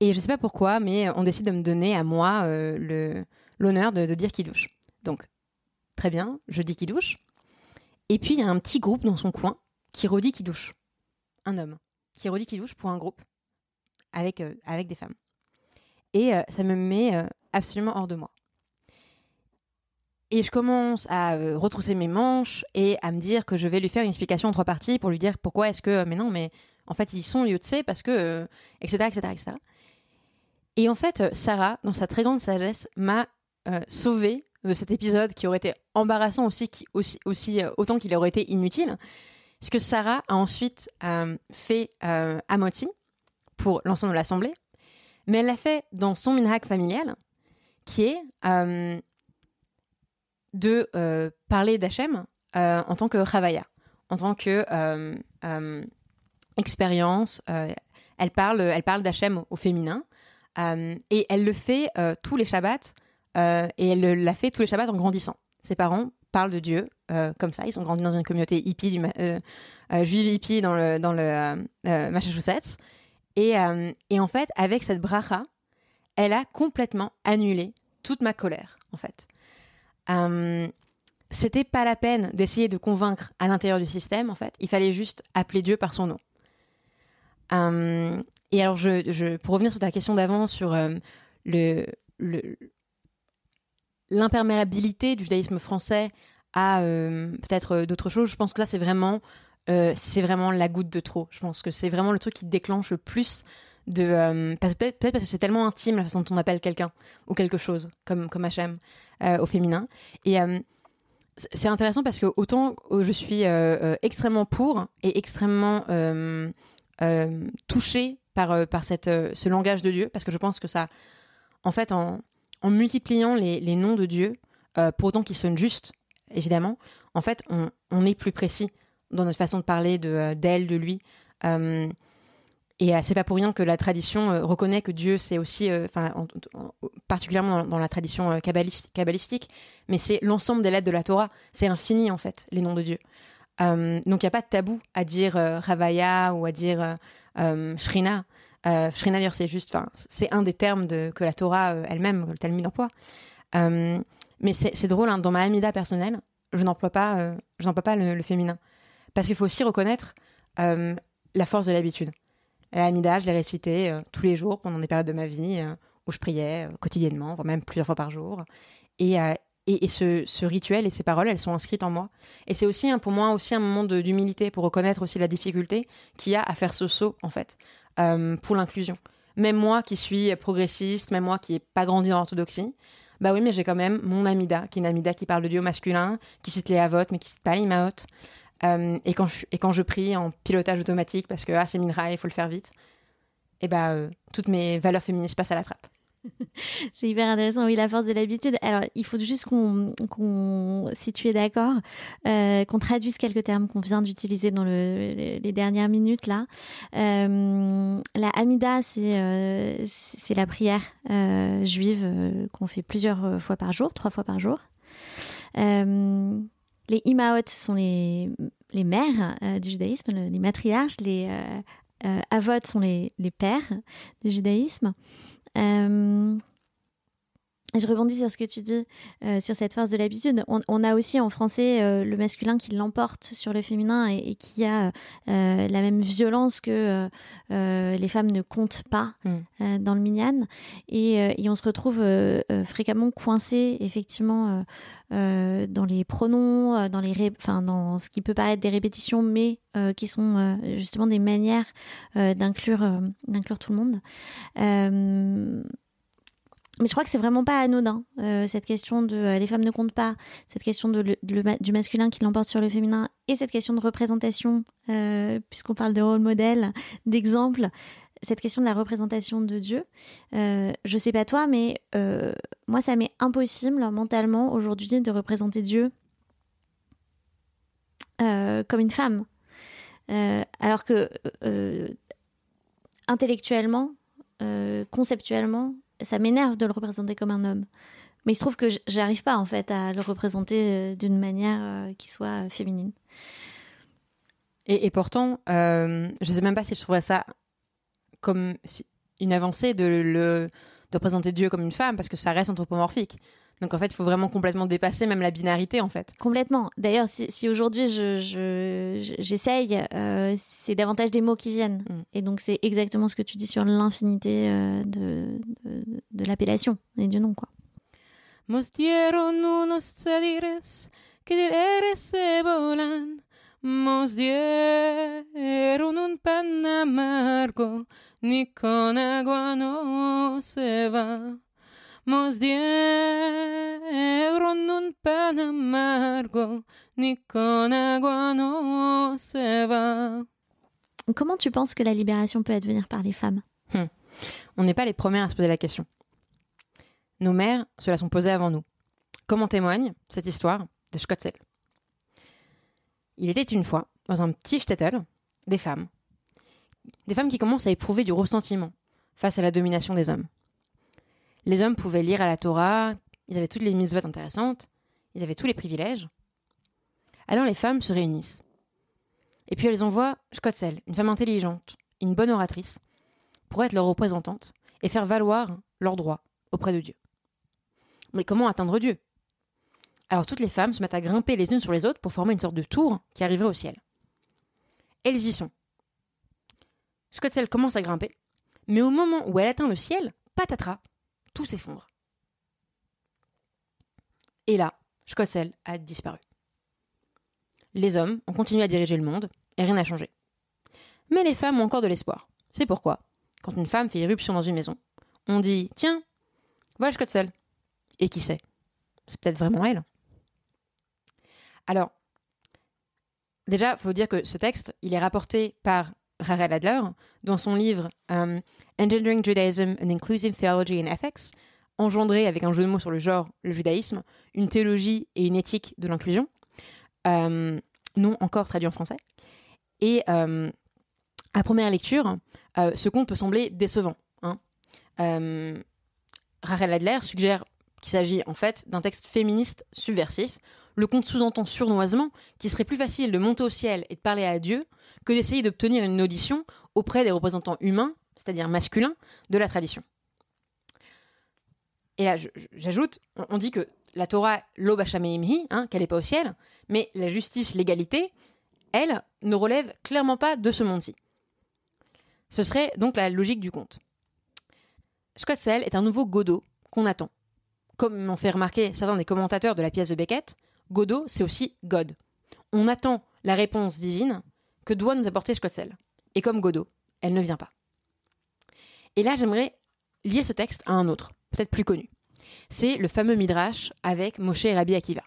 et je sais pas pourquoi, mais on décide de me donner à moi euh, l'honneur de, de dire qui douche. Donc, très bien, je dis qui douche. Et puis, il y a un petit groupe dans son coin qui redit qui douche. Un homme qui redit qui douche pour un groupe avec, avec des femmes. Et ça me met absolument hors de moi. Et je commence à euh, retrousser mes manches et à me dire que je vais lui faire une explication en trois parties pour lui dire pourquoi est-ce que, mais non, mais en fait, ils sont Yotse parce que, etc., etc., etc. Et en fait, Sarah, dans sa très grande sagesse, m'a euh, sauvée de cet épisode qui aurait été embarrassant aussi, aussi, aussi euh, autant qu'il aurait été inutile. Ce que Sarah a ensuite euh, fait euh, à Moti pour l'ensemble de l'Assemblée, mais elle l'a fait dans son minhag familial, qui est euh, de euh, parler d'Hachem euh, en tant que Chavaya, en tant que euh, expérience. elle parle, elle parle d'Hachem au, féminin, et elle le fait tous les Shabbats, et elle l'a fait tous les Shabbats en grandissant. Ses parents parlent de Dieu comme ça. Ils ont grandi dans une communauté hippie, juive hippie dans le, dans le Massachusetts. Et, et en fait, avec cette bracha, elle a complètement annulé toute ma colère, en fait. Euh, c'était pas la peine d'essayer de convaincre à l'intérieur du système, en fait. Il fallait juste appeler Dieu par son nom. Euh, et alors, je, pour revenir sur ta question d'avant, sur euh, le, l'imperméabilité du judaïsme français à peut-être d'autres choses, je pense que ça, c'est vraiment, c'est vraiment la goutte de trop. Je pense que c'est vraiment le truc qui déclenche le plus euh, peut-être parce que c'est tellement intime la façon dont on appelle quelqu'un ou quelque chose, comme, comme HM, au féminin. Et. euh, c'est intéressant parce que autant je suis extrêmement pour et extrêmement touchée par, par cette, ce langage de Dieu, parce que je pense que ça, en fait, en, en multipliant les, les noms de Dieu, pour autant qu'ils sonnent justes, évidemment, en fait, on, on est plus précis dans notre façon de parler de, d'elle, de lui. Et euh, c'est pas pour rien que la tradition euh, reconnaît que Dieu, c'est aussi, euh, enfin, en- en- particulièrement dans, la tradition kabbalistique, mais c'est l'ensemble des lettres de la Torah. C'est infini, en fait, les noms de Dieu. Donc, il n'y a pas de tabou à dire euh, Ravaya ou à dire Shrina. Shrina, d'ailleurs, c'est juste, enfin, c'est un des termes que la Torah elle-même, que le Talmud emploie. Mais c'est drôle, hein, dans ma Amida personnelle, je n'emploie pas, je pas le, féminin. Parce qu'il faut aussi reconnaître la force de l'habitude. La Amida, je l'ai récitée euh, tous les jours pendant des périodes de ma vie euh, où je priais euh, quotidiennement, voire même plusieurs fois par jour. Et, et, et ce, ce rituel et ces paroles, elles sont inscrites en moi. Et c'est aussi hein, pour moi aussi un moment d'humilité pour reconnaître aussi la difficulté qu'il y a à faire ce saut en fait pour l'inclusion. Même moi qui suis progressiste, même moi qui n'ai pas grandi dans l'orthodoxie, bah oui, mais j'ai quand même mon Amida, qui est une Amida qui parle de Dieu masculin, qui cite les Havot, mais qui cite pas les. Euh, et, quand je, et quand je prie en pilotage automatique, parce que ah, c'est Minra, il faut le faire vite, et bah euh, toutes mes valeurs féministes passent à la trappe. C'est hyper intéressant, oui, la force de l'habitude. Alors, il faut juste qu'on qu'on si tu es d'accord, euh, qu'on traduise quelques termes qu'on vient d'utiliser dans le, les dernières minutes là. La Hamida, c'est c'est la prière juive qu'on fait plusieurs fois par jour, trois fois par jour. Euh, les Imaot sont les, mères euh, du judaïsme, le- les matriarches, les euh, euh, Avot sont les, les pères du judaïsme. Je rebondis sur ce que tu dis, euh, sur cette force de l'habitude. On, on a aussi en français euh, le masculin qui l'emporte sur le féminin et, et qui a euh, la même violence que les femmes ne comptent pas Mm. dans le minyan. Et, et on se retrouve fréquemment coincé, effectivement, dans les pronoms, dans, les ré- enfin, dans ce qui peut paraître des répétitions, mais qui sont justement des manières d'inclure d'inclure tout le monde. Mais je crois que c'est vraiment pas anodin euh, cette question de euh, les femmes ne comptent pas, cette question du masculin qui l'emporte sur le féminin et cette question de représentation, euh, puisqu'on parle de rôle modèle, d'exemple, cette question de la représentation de Dieu. Je sais pas toi, mais moi ça m'est impossible mentalement aujourd'hui de représenter Dieu comme une femme, alors que intellectuellement, conceptuellement, ça m'énerve de le représenter comme un homme. Mais il se trouve que j'arrive pas en fait à le représenter euh, d'une manière euh, qui soit euh, féminine. Et, pourtant, euh, je sais même pas si je trouverais ça comme une avancée de le de représenter Dieu comme une femme, parce que ça reste anthropomorphique. Donc en fait, il faut vraiment complètement dépasser même la binarité en fait. Complètement. D'ailleurs, si, si aujourd'hui je, je- je- j'essaye, euh, c'est davantage des mots qui viennent. Mm. Et donc c'est exactement ce que tu dis sur l'infinité euh, de, de, de l'appellation et du nom, quoi. Mos dieron unos sedires que del eres se volan. Mos dieron un pan amargo, ni con agua no se va. Mos dieron un pan amargo, ni con agua no se va. Comment tu penses que la libération peut advenir par les femmes? Hmm. On n'est pas les premières à se poser la question. Nos mères se la sont posées avant nous. Comme en témoigne cette histoire de Schotzel. Il était une fois, dans un petit shtetl, des femmes. Des femmes qui commencent à éprouver du ressentiment face à la domination des hommes. Les hommes pouvaient lire à la Torah, ils avaient toutes les mises intéressantes, ils avaient tous les privilèges. Alors les femmes se réunissent. Et puis elles envoient Schotzel, une femme intelligente, une bonne oratrice, pour être leur représentante et faire valoir leurs droits auprès de Dieu. Mais comment atteindre Dieu? Alors toutes les femmes se mettent à grimper les unes sur les autres pour former une sorte de tour qui arriverait au ciel. Elles y sont. Schotzel commence à grimper, mais au moment où elle atteint le ciel, patatras, tout s'effondre. Et là, Schotzel a disparu. Les hommes ont continué à diriger le monde et rien n'a changé. Mais les femmes ont encore de l'espoir. C'est pourquoi, quand une femme fait irruption dans une maison, on dit Tiens, voilà Schotzel. Et qui sait? C'est peut-être vraiment elle. Alors, déjà, il faut dire que ce texte, il est rapporté par Rachel Adler dans son livre um, Engendering Judaism, an Inclusive Theology and Ethics, engendré avec un jeu de mots sur le genre, le judaïsme, une théologie et une éthique de l'inclusion, euh, non encore traduit en français. Et euh, à première lecture, euh, ce conte peut sembler décevant. Hein. Rachel Adler suggère qu'il s'agit en fait d'un texte féministe subversif. Le conte sous-entend surnoisement qu'il serait plus facile de monter au ciel et de parler à Dieu que d'essayer d'obtenir une audition auprès des représentants humains, c'est-à-dire masculins, de la tradition. Et là, j'ajoute, on dit que la Torah, l'Obashameimhi, hein, qu'elle n'est pas au ciel, mais la justice, l'égalité, elle, ne relève clairement pas de ce monde-ci. Ce serait donc la logique du conte. Schotzel est un nouveau Godot qu'on attend. Comme m'ont fait remarquer certains des commentateurs de la pièce de Beckett, Godot, c'est aussi God. On attend la réponse divine que doit nous apporter Schotzel. Et comme Godot, elle ne vient pas. Et là, j'aimerais lier ce texte à un autre, peut-être plus connu. C'est le fameux Midrash avec Moshe et Rabbi Akiva.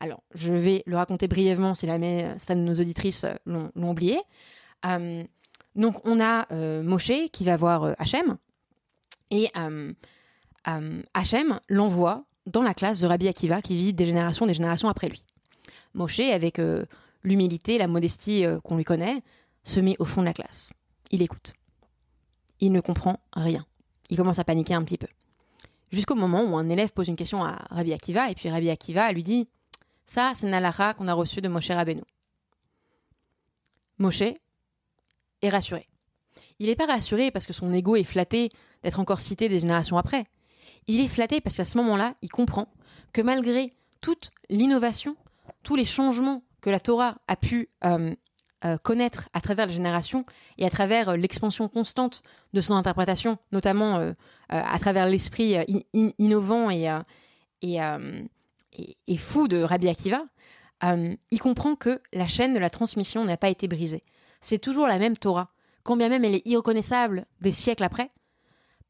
Alors, je vais le raconter brièvement si jamais certaines de nos auditrices l'ont oublié. Euh, donc, on a euh, Moshe qui va voir euh, Hachem et Hachem l'envoie dans la classe de Rabbi Akiva qui vit des générations des générations après lui. Moshe, avec l'humilité, la modestie qu'on lui connaît, se met au fond de la classe. Il écoute. Il ne comprend rien. Il commence à paniquer un petit peu. Jusqu'au moment où un élève pose une question à Rabbi Akiva, et puis Rabbi Akiva lui dit Ça, c'est une qu'on a reçu de Moshe Rabbeinu. Moshe est rassuré. Il n'est pas rassuré parce que son ego est flatté d'être encore cité des générations après. Il est flatté parce qu'à ce moment-là, il comprend que malgré toute l'innovation, tous les changements que la Torah a pu euh, euh, connaître à travers les générations et à travers euh, l'expansion constante de son interprétation, notamment euh, à travers l'esprit innovant et, et, et, fou de Rabbi Akiva, il comprend que la chaîne de la transmission n'a pas été brisée. C'est toujours la même Torah, quand bien même elle est irreconnaissable des siècles après,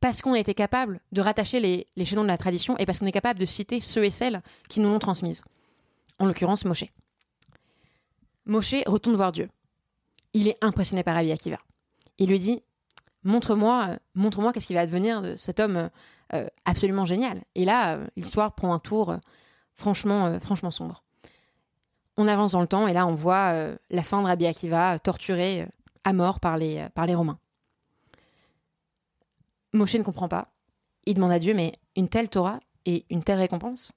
parce qu'on a été capable de rattacher les, les chaînons de la tradition et parce qu'on est capable de citer ceux et celles qui nous l'ont transmise. En l'occurrence, Moshe. Moshe retourne voir Dieu il est impressionné par Rabbi Akiva. Il lui dit montre-moi, euh, montre-moi qu'est-ce qui va advenir de cet homme euh, euh, absolument génial. Et là, l'histoire prend un tour franchement, franchement sombre. On avance dans le temps et là, on voit la fin de Rabbi Akiva torturé à mort par les, par les Romains. Moshe ne comprend pas. Il demande à Dieu, mais une telle Torah et une telle récompense?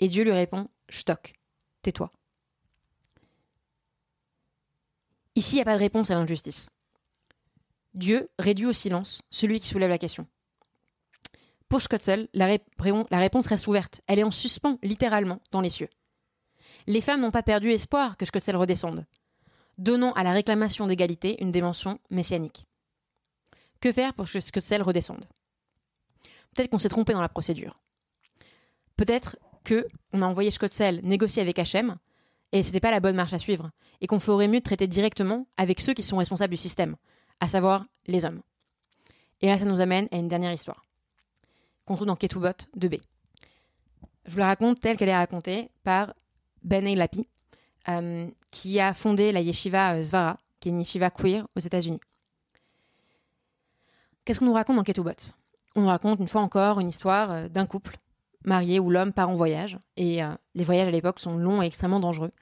Et Dieu lui répond, Stock, tais-toi. Ici, il n'y a pas de réponse à l'injustice. Dieu réduit au silence celui qui soulève la question. Pour Schotzel, la, réponse reste ouverte. Elle est en suspens, littéralement, dans les cieux. Les femmes n'ont pas perdu espoir que Schotzel redescende, donnant à la réclamation d'égalité une dimension messianique. Que faire pour que Schotzel redescende? Peut-être qu'on s'est trompé dans la procédure. peut-être que on a envoyé Scottsel négocier avec H&M et c'était pas la bonne marche à suivre et qu'on ferait mieux de traiter directement avec ceux qui sont responsables du système, à savoir les hommes. Et là, ça nous amène à une dernière histoire qu'on trouve dans Ketubot 2b. Je vous la raconte telle qu'elle est racontée par Ben Lapi, euh, qui a fondé la yeshiva euh, Zvara, qui est une yeshiva queer aux États-Unis. Qu'est-ce qu'on nous raconte dans Ketubot? On nous raconte une fois encore une histoire euh, d'un couple marié où l'homme part en voyage. Et les voyages à l'époque sont longs et extrêmement dangereux.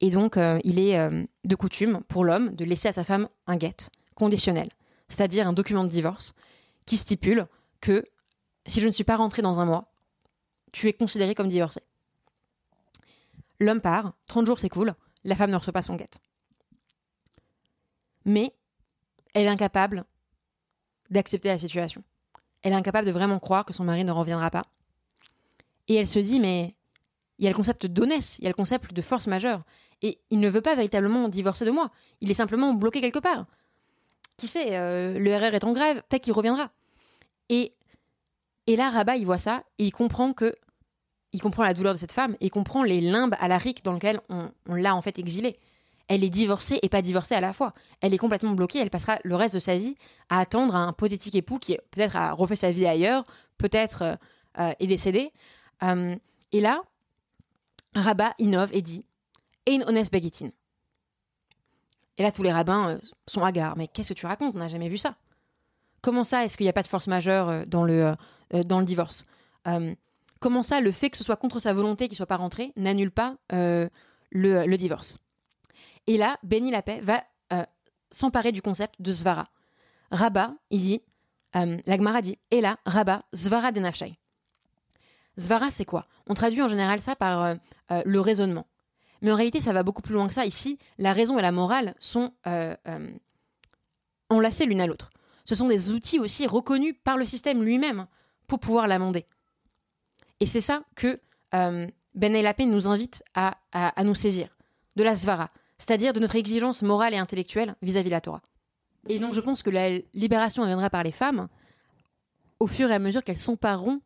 Et donc, il est de coutume pour l'homme de laisser à sa femme un guet conditionnel, c'est-à-dire un document de divorce qui stipule que si je ne suis pas rentré dans un mois, tu es considéré comme divorcé. L'homme part, 30 jours cool, la femme ne reçoit pas son guette. Mais elle est incapable d'accepter la situation. Elle est incapable de vraiment croire que son mari ne reviendra pas. Et elle se dit, mais il y a le concept d'honnêteté, il y a le concept de force majeure. Et il ne veut pas véritablement divorcer de moi. Il est simplement bloqué quelque part. Qui sait, euh, le RR est en grève, peut-être qu'il reviendra. Et et là, Rabat, il voit ça et il comprend que. Il comprend la douleur de cette femme et il comprend les limbes à la rique dans lesquelles on, l'a en fait exilée. Elle est divorcée et pas divorcée à la fois. Elle est complètement bloquée. Elle passera le reste de sa vie à attendre un hypothétique époux qui peut-être a refait sa vie ailleurs, peut-être euh, euh, est décédé. Euh, et là, Rabat innove et dit Ein honest begitin. Et là, tous les rabbins sont hagards. Mais qu'est-ce que tu racontes? On n'a jamais vu ça. Comment ça, est-ce qu'il n'y a pas de force majeure dans le, euh, dans le divorce? Euh, comment ça, le fait que ce soit contre sa volonté qu'il soit pas rentré n'annule pas euh, le, divorce? Et là, Benny Lapet va s'emparer du concept de Svara. Rabat, il dit, la dit, et là, Rabat, Svara denafshai. Svara, c'est quoi? On traduit en général ça par le raisonnement. Mais en réalité, ça va beaucoup plus loin que ça. Ici, la raison et la morale sont enlacées l'une à l'autre. Ce sont des outils aussi reconnus par le système lui-même pour pouvoir l'amender. Et c'est ça que euh, Ben Elapé nous invite à, nous saisir, de la svara, c'est-à-dire de notre exigence morale et intellectuelle vis-à-vis de la Torah. Et donc je pense que la libération viendra par les femmes au fur et à mesure qu'elles s'empareront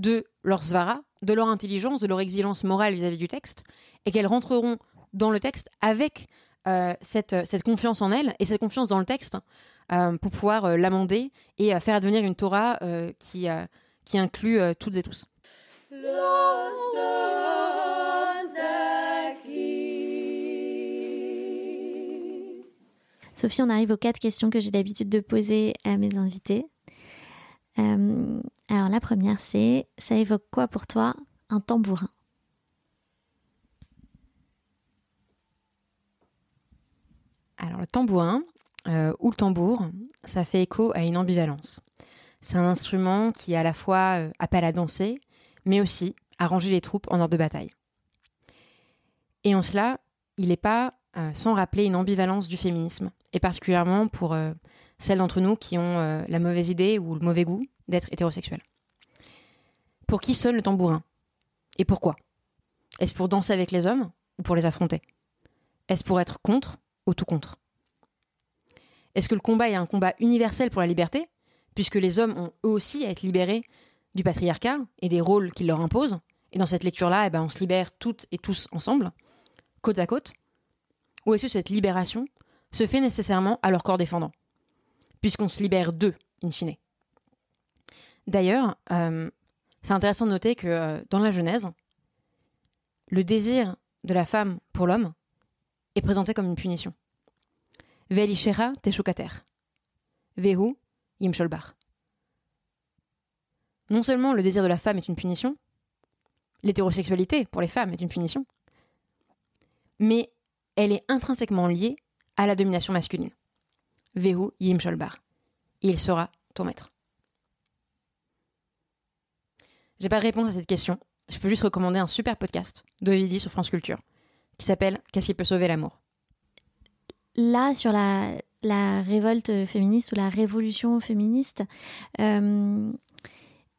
de leur svara, de leur intelligence, de leur exigence morale vis-à-vis du texte, et qu'elles rentreront dans le texte avec euh, cette, cette, confiance en elles et cette confiance dans le texte euh, pour pouvoir euh, l'amender et faire advenir une Torah qui, qui inclut toutes et tous. Sophie, on arrive aux quatre questions que j'ai l'habitude de poser à mes invités. Alors la première, c'est, ça évoque quoi pour toi un tambourin? Alors le tambourin euh, ou le tambour, ça fait écho à une ambivalence. C'est un instrument qui à la fois euh, appelle à danser, mais aussi à ranger les troupes en ordre de bataille. Et en cela, il n'est pas euh, sans rappeler une ambivalence du féminisme, et particulièrement pour celles d'entre nous qui ont la mauvaise idée ou le mauvais goût d'être hétérosexuels. Pour qui sonne le tambourin? Et pourquoi? Est-ce pour danser avec les hommes ou pour les affronter? Est-ce pour être contre ou tout contre? Est-ce que le combat est un combat universel pour la liberté, puisque les hommes ont eux aussi à être libérés du patriarcat et des rôles qu'il leur impose? Et dans cette lecture-là, eh ben, on se libère toutes et tous ensemble, côte à côte. Ou est-ce que cette libération se fait nécessairement à leur corps défendant, puisqu'on se libère d'eux, in fine D'ailleurs, euh, c'est intéressant de noter que euh, dans la Genèse, le désir de la femme pour l'homme est présenté comme une punition. Velishera teshukater. Vehu yimsholbar. Non seulement le désir de la femme est une punition, l'hétérosexualité pour les femmes est une punition, mais elle est intrinsèquement liée à la domination masculine. Vehu yimsholbar. Il sera ton maître. J'ai pas de réponse à cette question. Je peux juste recommander un super podcast d'Ovidi sur France Culture qui s'appelle Qu'est-ce qui peut sauver l'amour? Là, sur la, révolte féministe ou la révolution féministe, euh,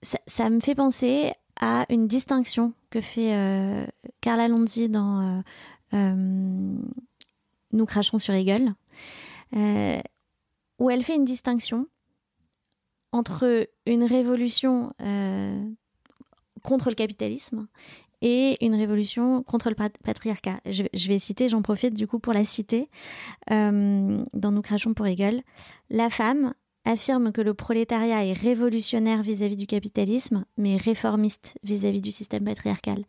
ça, me fait penser à une distinction que fait euh, Carla Lonzi dans euh, Nous crachons sur Hegel, où elle fait une distinction entre une révolution contre le capitalisme et une révolution contre le patriarcat. Je, vais citer, j'en profite du coup pour la citer, euh, dans Nous crachons pour égal. La femme affirme que le prolétariat est révolutionnaire vis-à-vis du capitalisme, mais réformiste vis-à-vis du système patriarcal.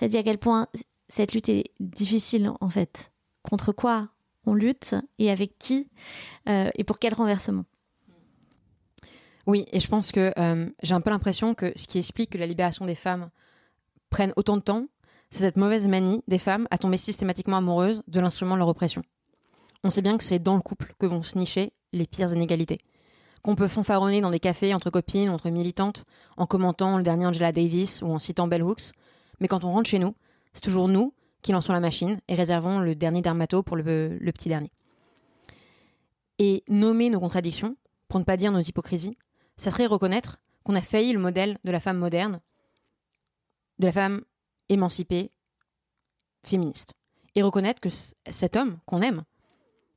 Dit à quel point cette lutte est difficile en fait. Contre quoi on lutte et avec qui euh, et pour quel renversement Oui, et je pense que euh, j'ai un peu l'impression que ce qui explique que la libération des femmes prenne autant de temps, c'est cette mauvaise manie des femmes à tomber systématiquement amoureuses de l'instrument de leur oppression. On sait bien que c'est dans le couple que vont se nicher les pires inégalités. Qu'on peut fanfaronner dans des cafés entre copines, entre militantes, en commentant le dernier Angela Davis ou en citant Bell Hooks, mais quand on rentre chez nous, c'est toujours nous qui lançons la machine et réservons le dernier dermato pour le, petit dernier. Et nommer nos contradictions, pour ne pas dire nos hypocrisies, ça serait reconnaître qu'on a failli le modèle de la femme moderne de la femme émancipée, féministe. Et reconnaître que cet homme qu'on aime,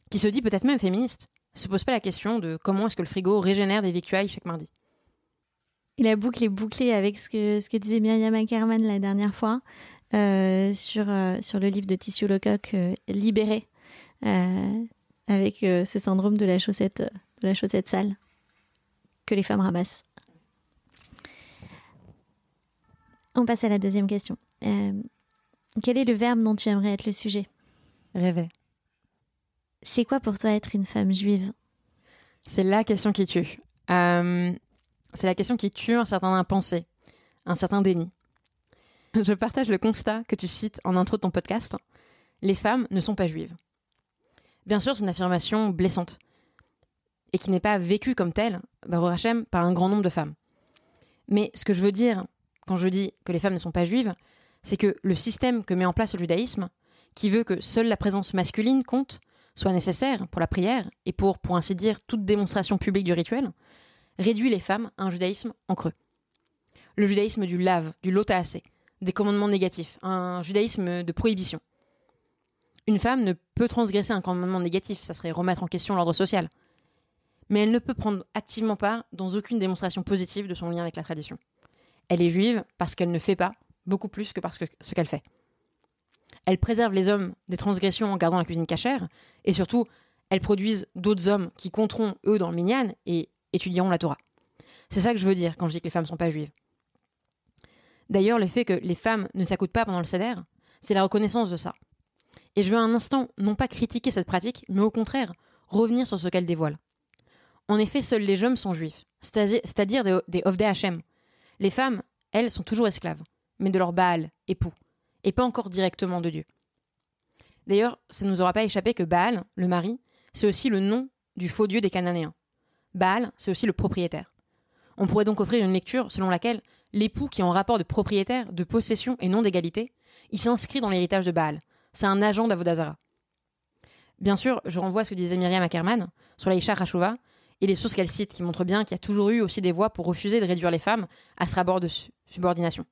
qui se dit peut-être même féministe, se pose pas la question de comment est-ce que le frigo régénère des victuailles chaque mardi. Et la boucle est bouclée avec ce que, ce que disait Myriam Ackerman la dernière fois sur, euh, sur le livre de Tissot Lecoq euh, Libéré, avec ce syndrome de la chaussette, de la chaussette sale que les femmes ramassent. On passe à la deuxième question. Euh, quel est le verbe dont tu aimerais être le sujet? Rêver. C'est quoi pour toi être une femme juive? C'est la question qui tue. Euh, c'est la question qui tue un certain impensé, un certain déni. Je partage le constat que tu cites en intro de ton podcast. Les femmes ne sont pas juives. Bien sûr, c'est une affirmation blessante et qui n'est pas vécue comme telle, Hashem, par un grand nombre de femmes. Mais ce que je veux dire quand je dis que les femmes ne sont pas juives, c'est que le système que met en place le judaïsme, qui veut que seule la présence masculine compte, soit nécessaire pour la prière et pour, pour ainsi dire, toute démonstration publique du rituel, réduit les femmes à un judaïsme en creux. Le judaïsme du lave, du lotaase, des commandements négatifs, un judaïsme de prohibition. Une femme ne peut transgresser un commandement négatif, ça serait remettre en question l'ordre social. Mais elle ne peut prendre activement part dans aucune démonstration positive de son lien avec la tradition. Elle est juive parce qu'elle ne fait pas beaucoup plus que parce que ce qu'elle fait. Elle préserve les hommes des transgressions en gardant la cuisine cachère, et surtout, elle produisent d'autres hommes qui compteront, eux, dans le minyan et étudieront la Torah. C'est ça que je veux dire quand je dis que les femmes ne sont pas juives. D'ailleurs, le fait que les femmes ne s'accoudent pas pendant le seder, c'est la reconnaissance de ça. Et je veux un instant non pas critiquer cette pratique, mais au contraire, revenir sur ce qu'elle dévoile. En effet, seuls les hommes sont juifs, c'est-à-dire des, des Hachem, les femmes, elles, sont toujours esclaves, mais de leur Baal, époux, et pas encore directement de Dieu. D'ailleurs, ça ne nous aura pas échappé que Baal, le mari, c'est aussi le nom du faux dieu des Cananéens. Baal, c'est aussi le propriétaire. On pourrait donc offrir une lecture selon laquelle l'époux qui est en rapport de propriétaire, de possession et non d'égalité, il s'inscrit dans l'héritage de Baal. C'est un agent d'Avodazara. Bien sûr, je renvoie à ce que disait Myriam Ackerman sur la Isha et les sources qu'elle cite qui montrent bien qu'il y a toujours eu aussi des voix pour refuser de réduire les femmes à ce rapport de subordination.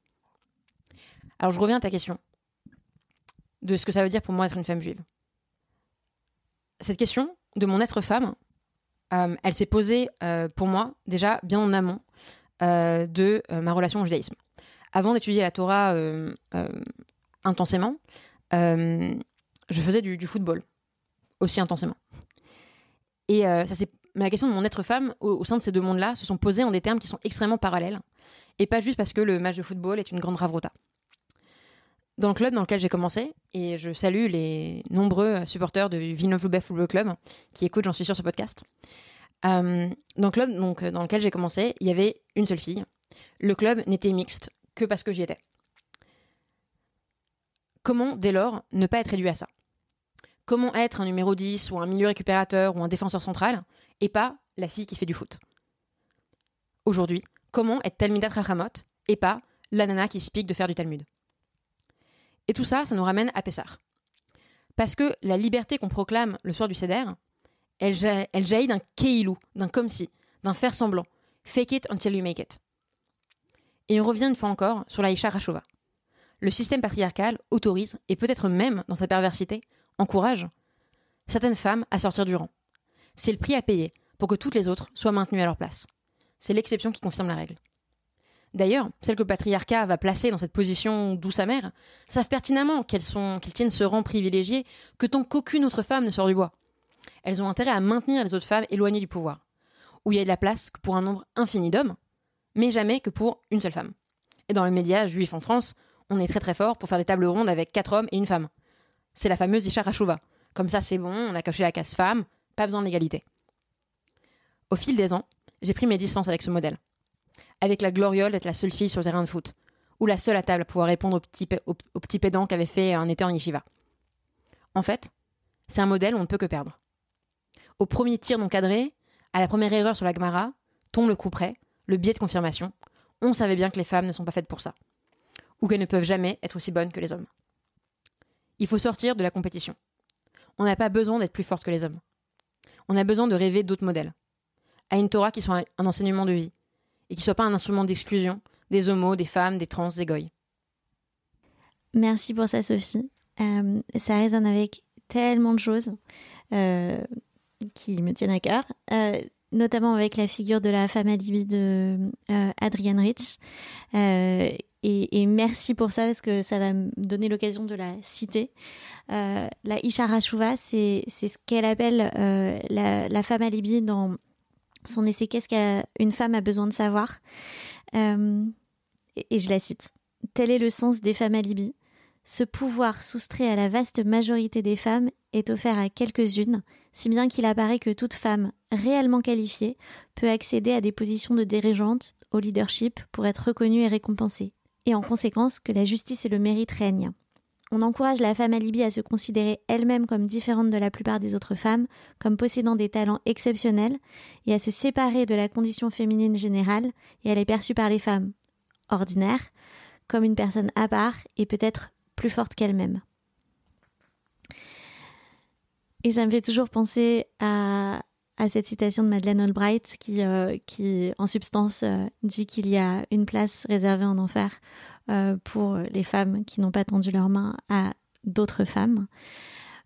Alors je reviens à ta question de ce que ça veut dire pour moi être une femme juive. Cette question de mon être femme, euh, elle s'est posée euh, pour moi déjà bien en amont de ma relation au judaïsme. Avant d'étudier la Torah intensément, je faisais du, football aussi intensément. Et ça mais la question de mon être femme au, sein de ces deux mondes-là se sont posées en des termes qui sont extrêmement parallèles, et pas juste parce que le match de football est une grande ravrota. Dans le club dans lequel j'ai commencé, et je salue les nombreux supporters de Villeneuve-Loubet Football Club qui écoutent, j'en suis sûr, ce podcast. Euh, dans le club donc, dans lequel j'ai commencé, il y avait une seule fille. Le club n'était mixte que parce que j'y étais. Comment, dès lors, ne pas être réduit à ça? Comment être un numéro 10 ou un milieu récupérateur ou un défenseur central et pas la fille qui fait du foot? Aujourd'hui, comment être Talmidat Rachamot et pas la nana qui se pique de faire du Talmud? Et tout ça, ça nous ramène à Pessar. Parce que la liberté qu'on proclame le soir du Seder, elle, jaillit d'un keilou, d'un comme si, d'un faire semblant. Fake it until you make it. Et on revient une fois encore sur la Isha Rashova. Le système patriarcal autorise, et peut-être même dans sa perversité, encourage certaines femmes à sortir du rang. C'est le prix à payer pour que toutes les autres soient maintenues à leur place. C'est l'exception qui confirme la règle. D'ailleurs, celles que le patriarcat va placer dans cette position douce amère savent pertinemment qu'elles qu'elles tiennent ce rang privilégié que tant qu'aucune autre femme ne sort du bois. Elles ont intérêt à maintenir les autres femmes éloignées du pouvoir, où il y a de la place que pour un nombre infini d'hommes, mais jamais que pour une seule femme. Et dans les médias juifs en France, on est très très fort pour faire des tables rondes avec quatre hommes et une femme. C'est la fameuse Isha Rachouva. Comme ça, c'est bon, on a coché la case femme, pas besoin d'égalité. Au fil des ans, j'ai pris mes distances avec ce modèle. Avec la gloriole d'être la seule fille sur le terrain de foot, ou la seule à table pour pouvoir répondre au petit, au, au petit pédant qu'avait fait un été en yeshiva. En fait, c'est un modèle où on ne peut que perdre. Au premier tir non cadré, à la première erreur sur la Gemara, tombe le coup près, le biais de confirmation. On savait bien que les femmes ne sont pas faites pour ça. Ou qu'elles ne peuvent jamais être aussi bonnes que les hommes. Il faut sortir de la compétition. On n'a pas besoin d'être plus forte que les hommes. On a besoin de rêver d'autres modèles. À une Torah qui soit un enseignement de vie et qui soit pas un instrument d'exclusion des homos, des femmes, des trans, des goy. Merci pour ça, Sophie. Euh, ça résonne avec tellement de choses euh, qui me tiennent à cœur, euh, notamment avec la figure de la femme alibi de euh, Adrienne Rich. Euh, et, merci pour ça parce que ça va me donner l'occasion de la citer. Euh, la Ishara Shuva, c'est ce qu'elle appelle la, femme alibi dans son essai Qu'est-ce qu'une femme a besoin de savoir? Et, et, je la cite. Tel est le sens des femmes alibi. Ce pouvoir soustrait à la vaste majorité des femmes est offert à quelques-unes, si bien qu'il apparaît que toute femme réellement qualifiée peut accéder à des positions de dirigeante, au leadership, pour être reconnue et récompensée et en conséquence que la justice et le mérite règnent. On encourage la femme alibi à se considérer elle-même comme différente de la plupart des autres femmes, comme possédant des talents exceptionnels, et à se séparer de la condition féminine générale, et elle est perçue par les femmes ordinaires comme une personne à part et peut-être plus forte qu'elle-même. Et ça me fait toujours penser à, à cette citation de Madeleine Albright qui, euh, qui en substance, euh, dit qu'il y a une place réservée en enfer euh, pour les femmes qui n'ont pas tendu leurs mains à d'autres femmes.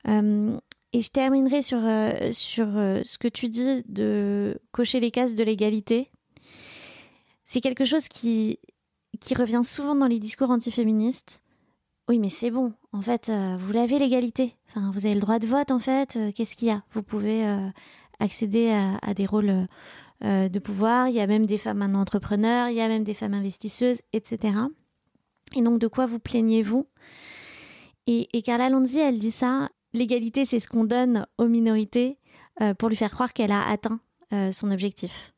Euh, et je terminerai sur, euh, sur ce que tu dis de cocher les cases de l'égalité. C'est quelque chose qui, qui revient souvent dans les discours antiféministes. Oui, mais c'est bon. En fait, vous l'avez l'égalité. Vous avez le droit de vote. En fait, qu'est-ce qu'il y a? Vous pouvez accéder à, des rôles euh, de pouvoir. Il y a même des femmes entrepreneurs, il y a même des femmes investisseuses, etc. Et donc, de quoi vous plaignez-vous? Et, Carla Lonzi, elle dit ça. L'égalité, c'est ce qu'on donne aux minorités euh, pour lui faire croire qu'elle a atteint euh, son objectif.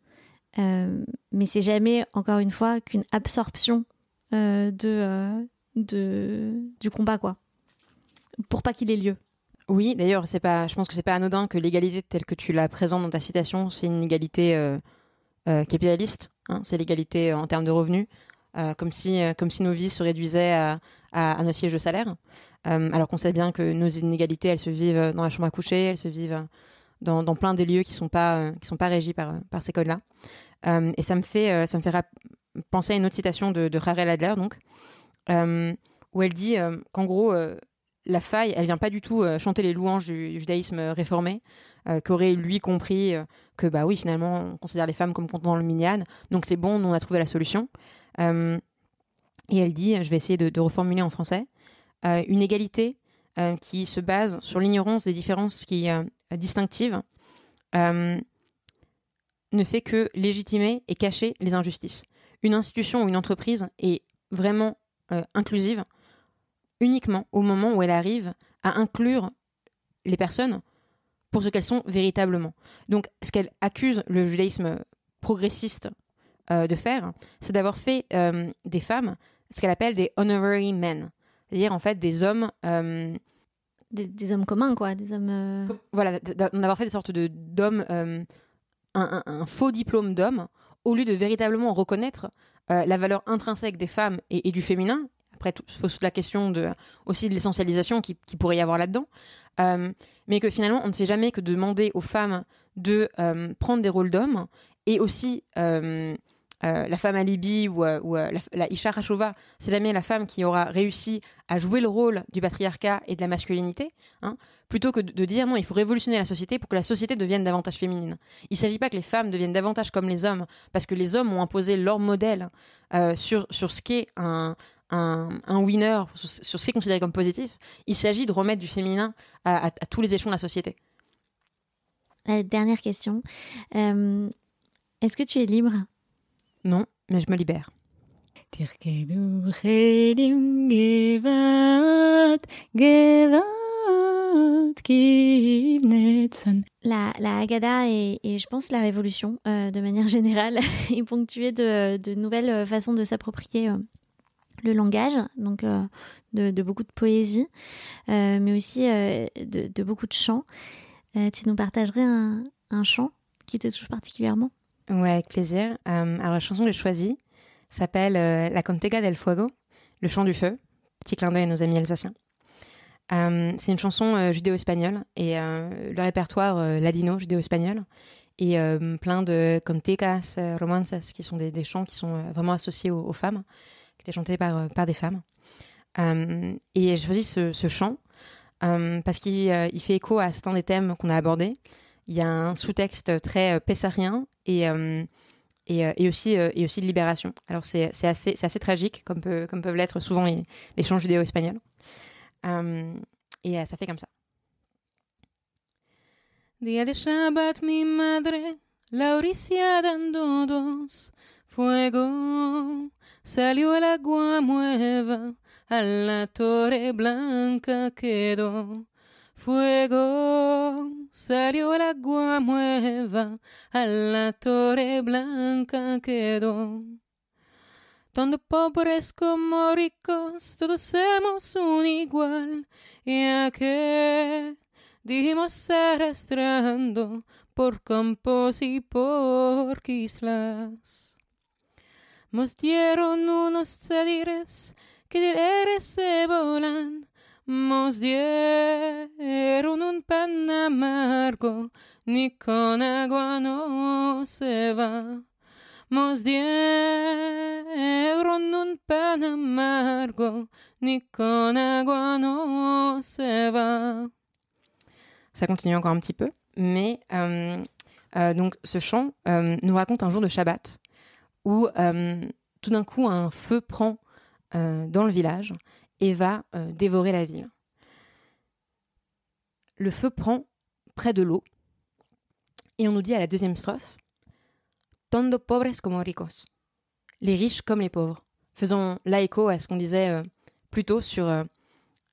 Euh, mais c'est jamais, encore une fois, qu'une absorption euh, de, euh, de, du combat, quoi. Pour pas qu'il ait lieu. Oui, d'ailleurs, c'est pas. Je pense que c'est pas anodin que l'égalité telle que tu la présentes dans ta citation, c'est une égalité euh, euh, capitaliste. Hein, c'est l'égalité en termes de revenus, euh, comme si comme si nos vies se réduisaient à, à, notre fiche de salaire. alors qu'on sait bien que nos inégalités, elles se vivent dans la chambre à coucher, elles se vivent dans, plein des lieux qui sont pas qui sont pas régis par ces codes-là. et ça me fait ça me fait penser à une autre citation de, de Adler, donc où elle dit qu'en gros la faille, elle vient pas du tout euh, chanter les louanges du judaïsme réformé, euh, qu'aurait lui compris euh, que bah oui finalement on considère les femmes comme contenant le minyan, donc c'est bon, on a trouvé la solution. Euh, et elle dit, je vais essayer de, de reformuler en français, euh, une égalité qui se base sur l'ignorance des différences qui distinctives ne fait que légitimer et cacher les injustices. Une institution ou une entreprise est vraiment inclusive uniquement au moment où elle arrive à inclure les personnes pour ce qu'elles sont véritablement. Donc, ce qu'elle accuse le judaïsme progressiste euh, de faire, c'est d'avoir fait euh, des femmes ce qu'elle appelle des honorary men, c'est-à-dire en fait des hommes. Euh, des, des, hommes communs, quoi, des hommes. Euh, voilà, d'avoir fait des sortes d'hommes, euh, un, faux diplôme d'homme, au lieu de véritablement reconnaître euh, la valeur intrinsèque des femmes et, du féminin après, tout se pose la question de, aussi de l'essentialisation qui, qui, pourrait y avoir là-dedans. Euh, mais que finalement, on ne fait jamais que demander aux femmes de euh, prendre des rôles d'hommes et aussi euh, euh, la femme alibi ou, ou la, la, Isha Rashova, c'est jamais la femme qui aura réussi à jouer le rôle du patriarcat et de la masculinité, hein, plutôt que de, dire non, il faut révolutionner la société pour que la société devienne davantage féminine. Il ne s'agit pas que les femmes deviennent davantage comme les hommes, parce que les hommes ont imposé leur modèle sur, sur ce qu'est un, un, winner, sur, ce qui est considéré comme positif. Il s'agit de remettre du féminin à, tous les échelons de la société. Dernière question. Est-ce que tu es libre? Non, mais je me libère. La, la Haggadah et, je pense la révolution, euh, de manière générale, est ponctuée de, de nouvelles façons de s'approprier euh, le langage, donc euh, de, beaucoup de poésie, mais aussi de, de, beaucoup de chants. tu nous partagerais un, un chant qui te touche particulièrement? Ouais, avec plaisir. Euh, alors la chanson que j'ai choisie s'appelle euh, La Contega del Fuego, le chant du feu. Petit clin d'œil à nos amis alsaciens. Euh, c'est une chanson judéo-espagnole et le répertoire ladino judéo-espagnol et plein de cantegas, romances qui sont des, chants qui sont vraiment associés aux, femmes, qui étaient chantés par, des femmes. et j'ai choisi ce chant parce qu'il fait écho à certains des thèmes qu'on a abordés. Il y a un sous-texte très pessarien et, euh, et, euh, et, aussi, euh, et aussi de libération. Alors c'est assez, assez tragique, comme, peut, comme peuvent l'être souvent les, les chants judéo-espagnols. et ça fait comme ça. Día de Shabbat, mi madre, Lauricia dando dos, fuego, salió el agua mueva, a la torre blanca quedó. Fuego, salió el agua mueva, a la torre blanca quedó. Donde pobres como ricos, todos somos un igual, y a que dijimos arrastrando por campos y por islas. Nos dieron unos sadires que de se volan, Mos dieron un pan amargo, ni con agua no se va. Mos dieron un pan amargo, ni con agua no se va. Ça continue encore un petit peu, mais euh, euh, donc ce chant euh, nous raconte un jour de Shabbat où euh, tout d'un coup un feu prend euh, dans le village et va euh, dévorer la ville. Le feu prend près de l'eau et on nous dit à la deuxième strophe Tondo pobres como ricos. Les riches comme les pauvres. Faisons l'écho à ce qu'on disait euh, plus tôt sur euh,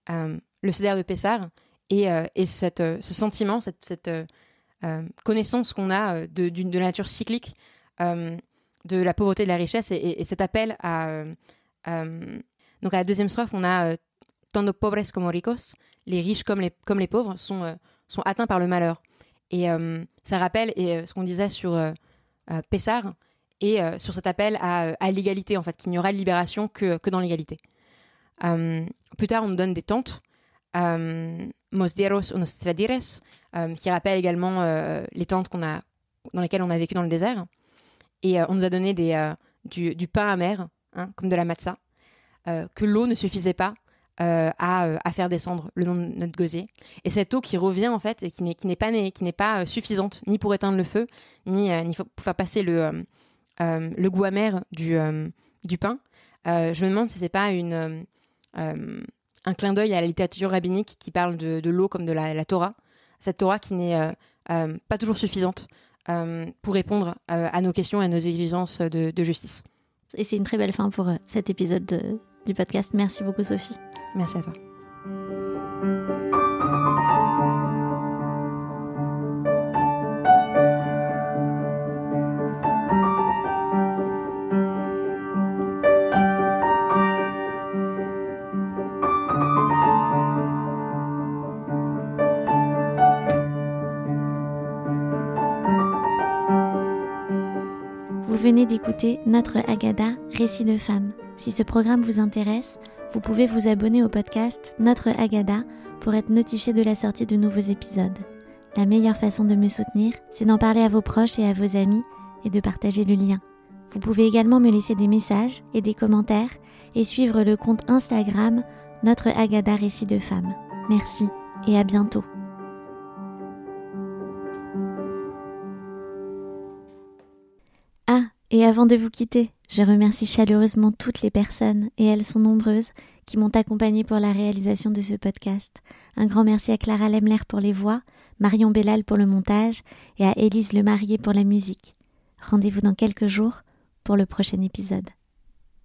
le CDR de Pessard et, ce sentiment, cette, connaissance qu'on a de, la nature cyclique de la pauvreté et de la richesse et cet appel à donc à la deuxième strophe, on a euh, Tanto pobres como ricos, les riches comme les, comme les pauvres sont, euh, sont atteints par le malheur. Et euh, ça rappelle ce qu'on disait sur Pessard et sur cet appel à, l'égalité, en fait, qu'il n'y aura de libération que, que dans l'égalité. plus tard, on nous donne des tentes, Mosdieros o Nostradires, qui rappellent également les tentes a, dans lesquelles on a vécu dans le désert. Et on nous a donné des, du, pain amer, hein, comme de la matzah. Euh, que l'eau ne suffisait pas euh, à, à, faire descendre le nom de notre gosier. Et cette eau qui revient en fait et qui n'est, pas, qui n'est pas euh, suffisante ni pour éteindre le feu, ni, pour faire passer le, le goût amer du, du pain. je me demande si c'est pas une, un clin d'œil à la littérature rabbinique qui parle de, l'eau comme de la, la, Torah. Cette Torah qui n'est pas toujours suffisante pour répondre à nos questions et à nos exigences de, de justice. Et c'est une très belle fin pour cet épisode de, du podcast. Merci beaucoup Sophie. Merci à toi. Vous venez d'écouter notre Agada Récit de femmes. Si ce programme vous intéresse, vous pouvez vous abonner au podcast Notre Agada pour être notifié de la sortie de nouveaux épisodes. La meilleure façon de me soutenir, c'est d'en parler à vos proches et à vos amis et de partager le lien. Vous pouvez également me laisser des messages et des commentaires et suivre le compte Instagram Notre Agada Récit de Femmes. Merci et à bientôt. Ah, et avant de vous quitter, je remercie chaleureusement toutes les personnes, et elles sont nombreuses, qui m'ont accompagnée pour la réalisation de ce podcast. Un grand merci à Clara Lemler pour les voix, Marion Bellal pour le montage et à Élise Lemarié pour la musique. Rendez-vous dans quelques jours pour le prochain épisode.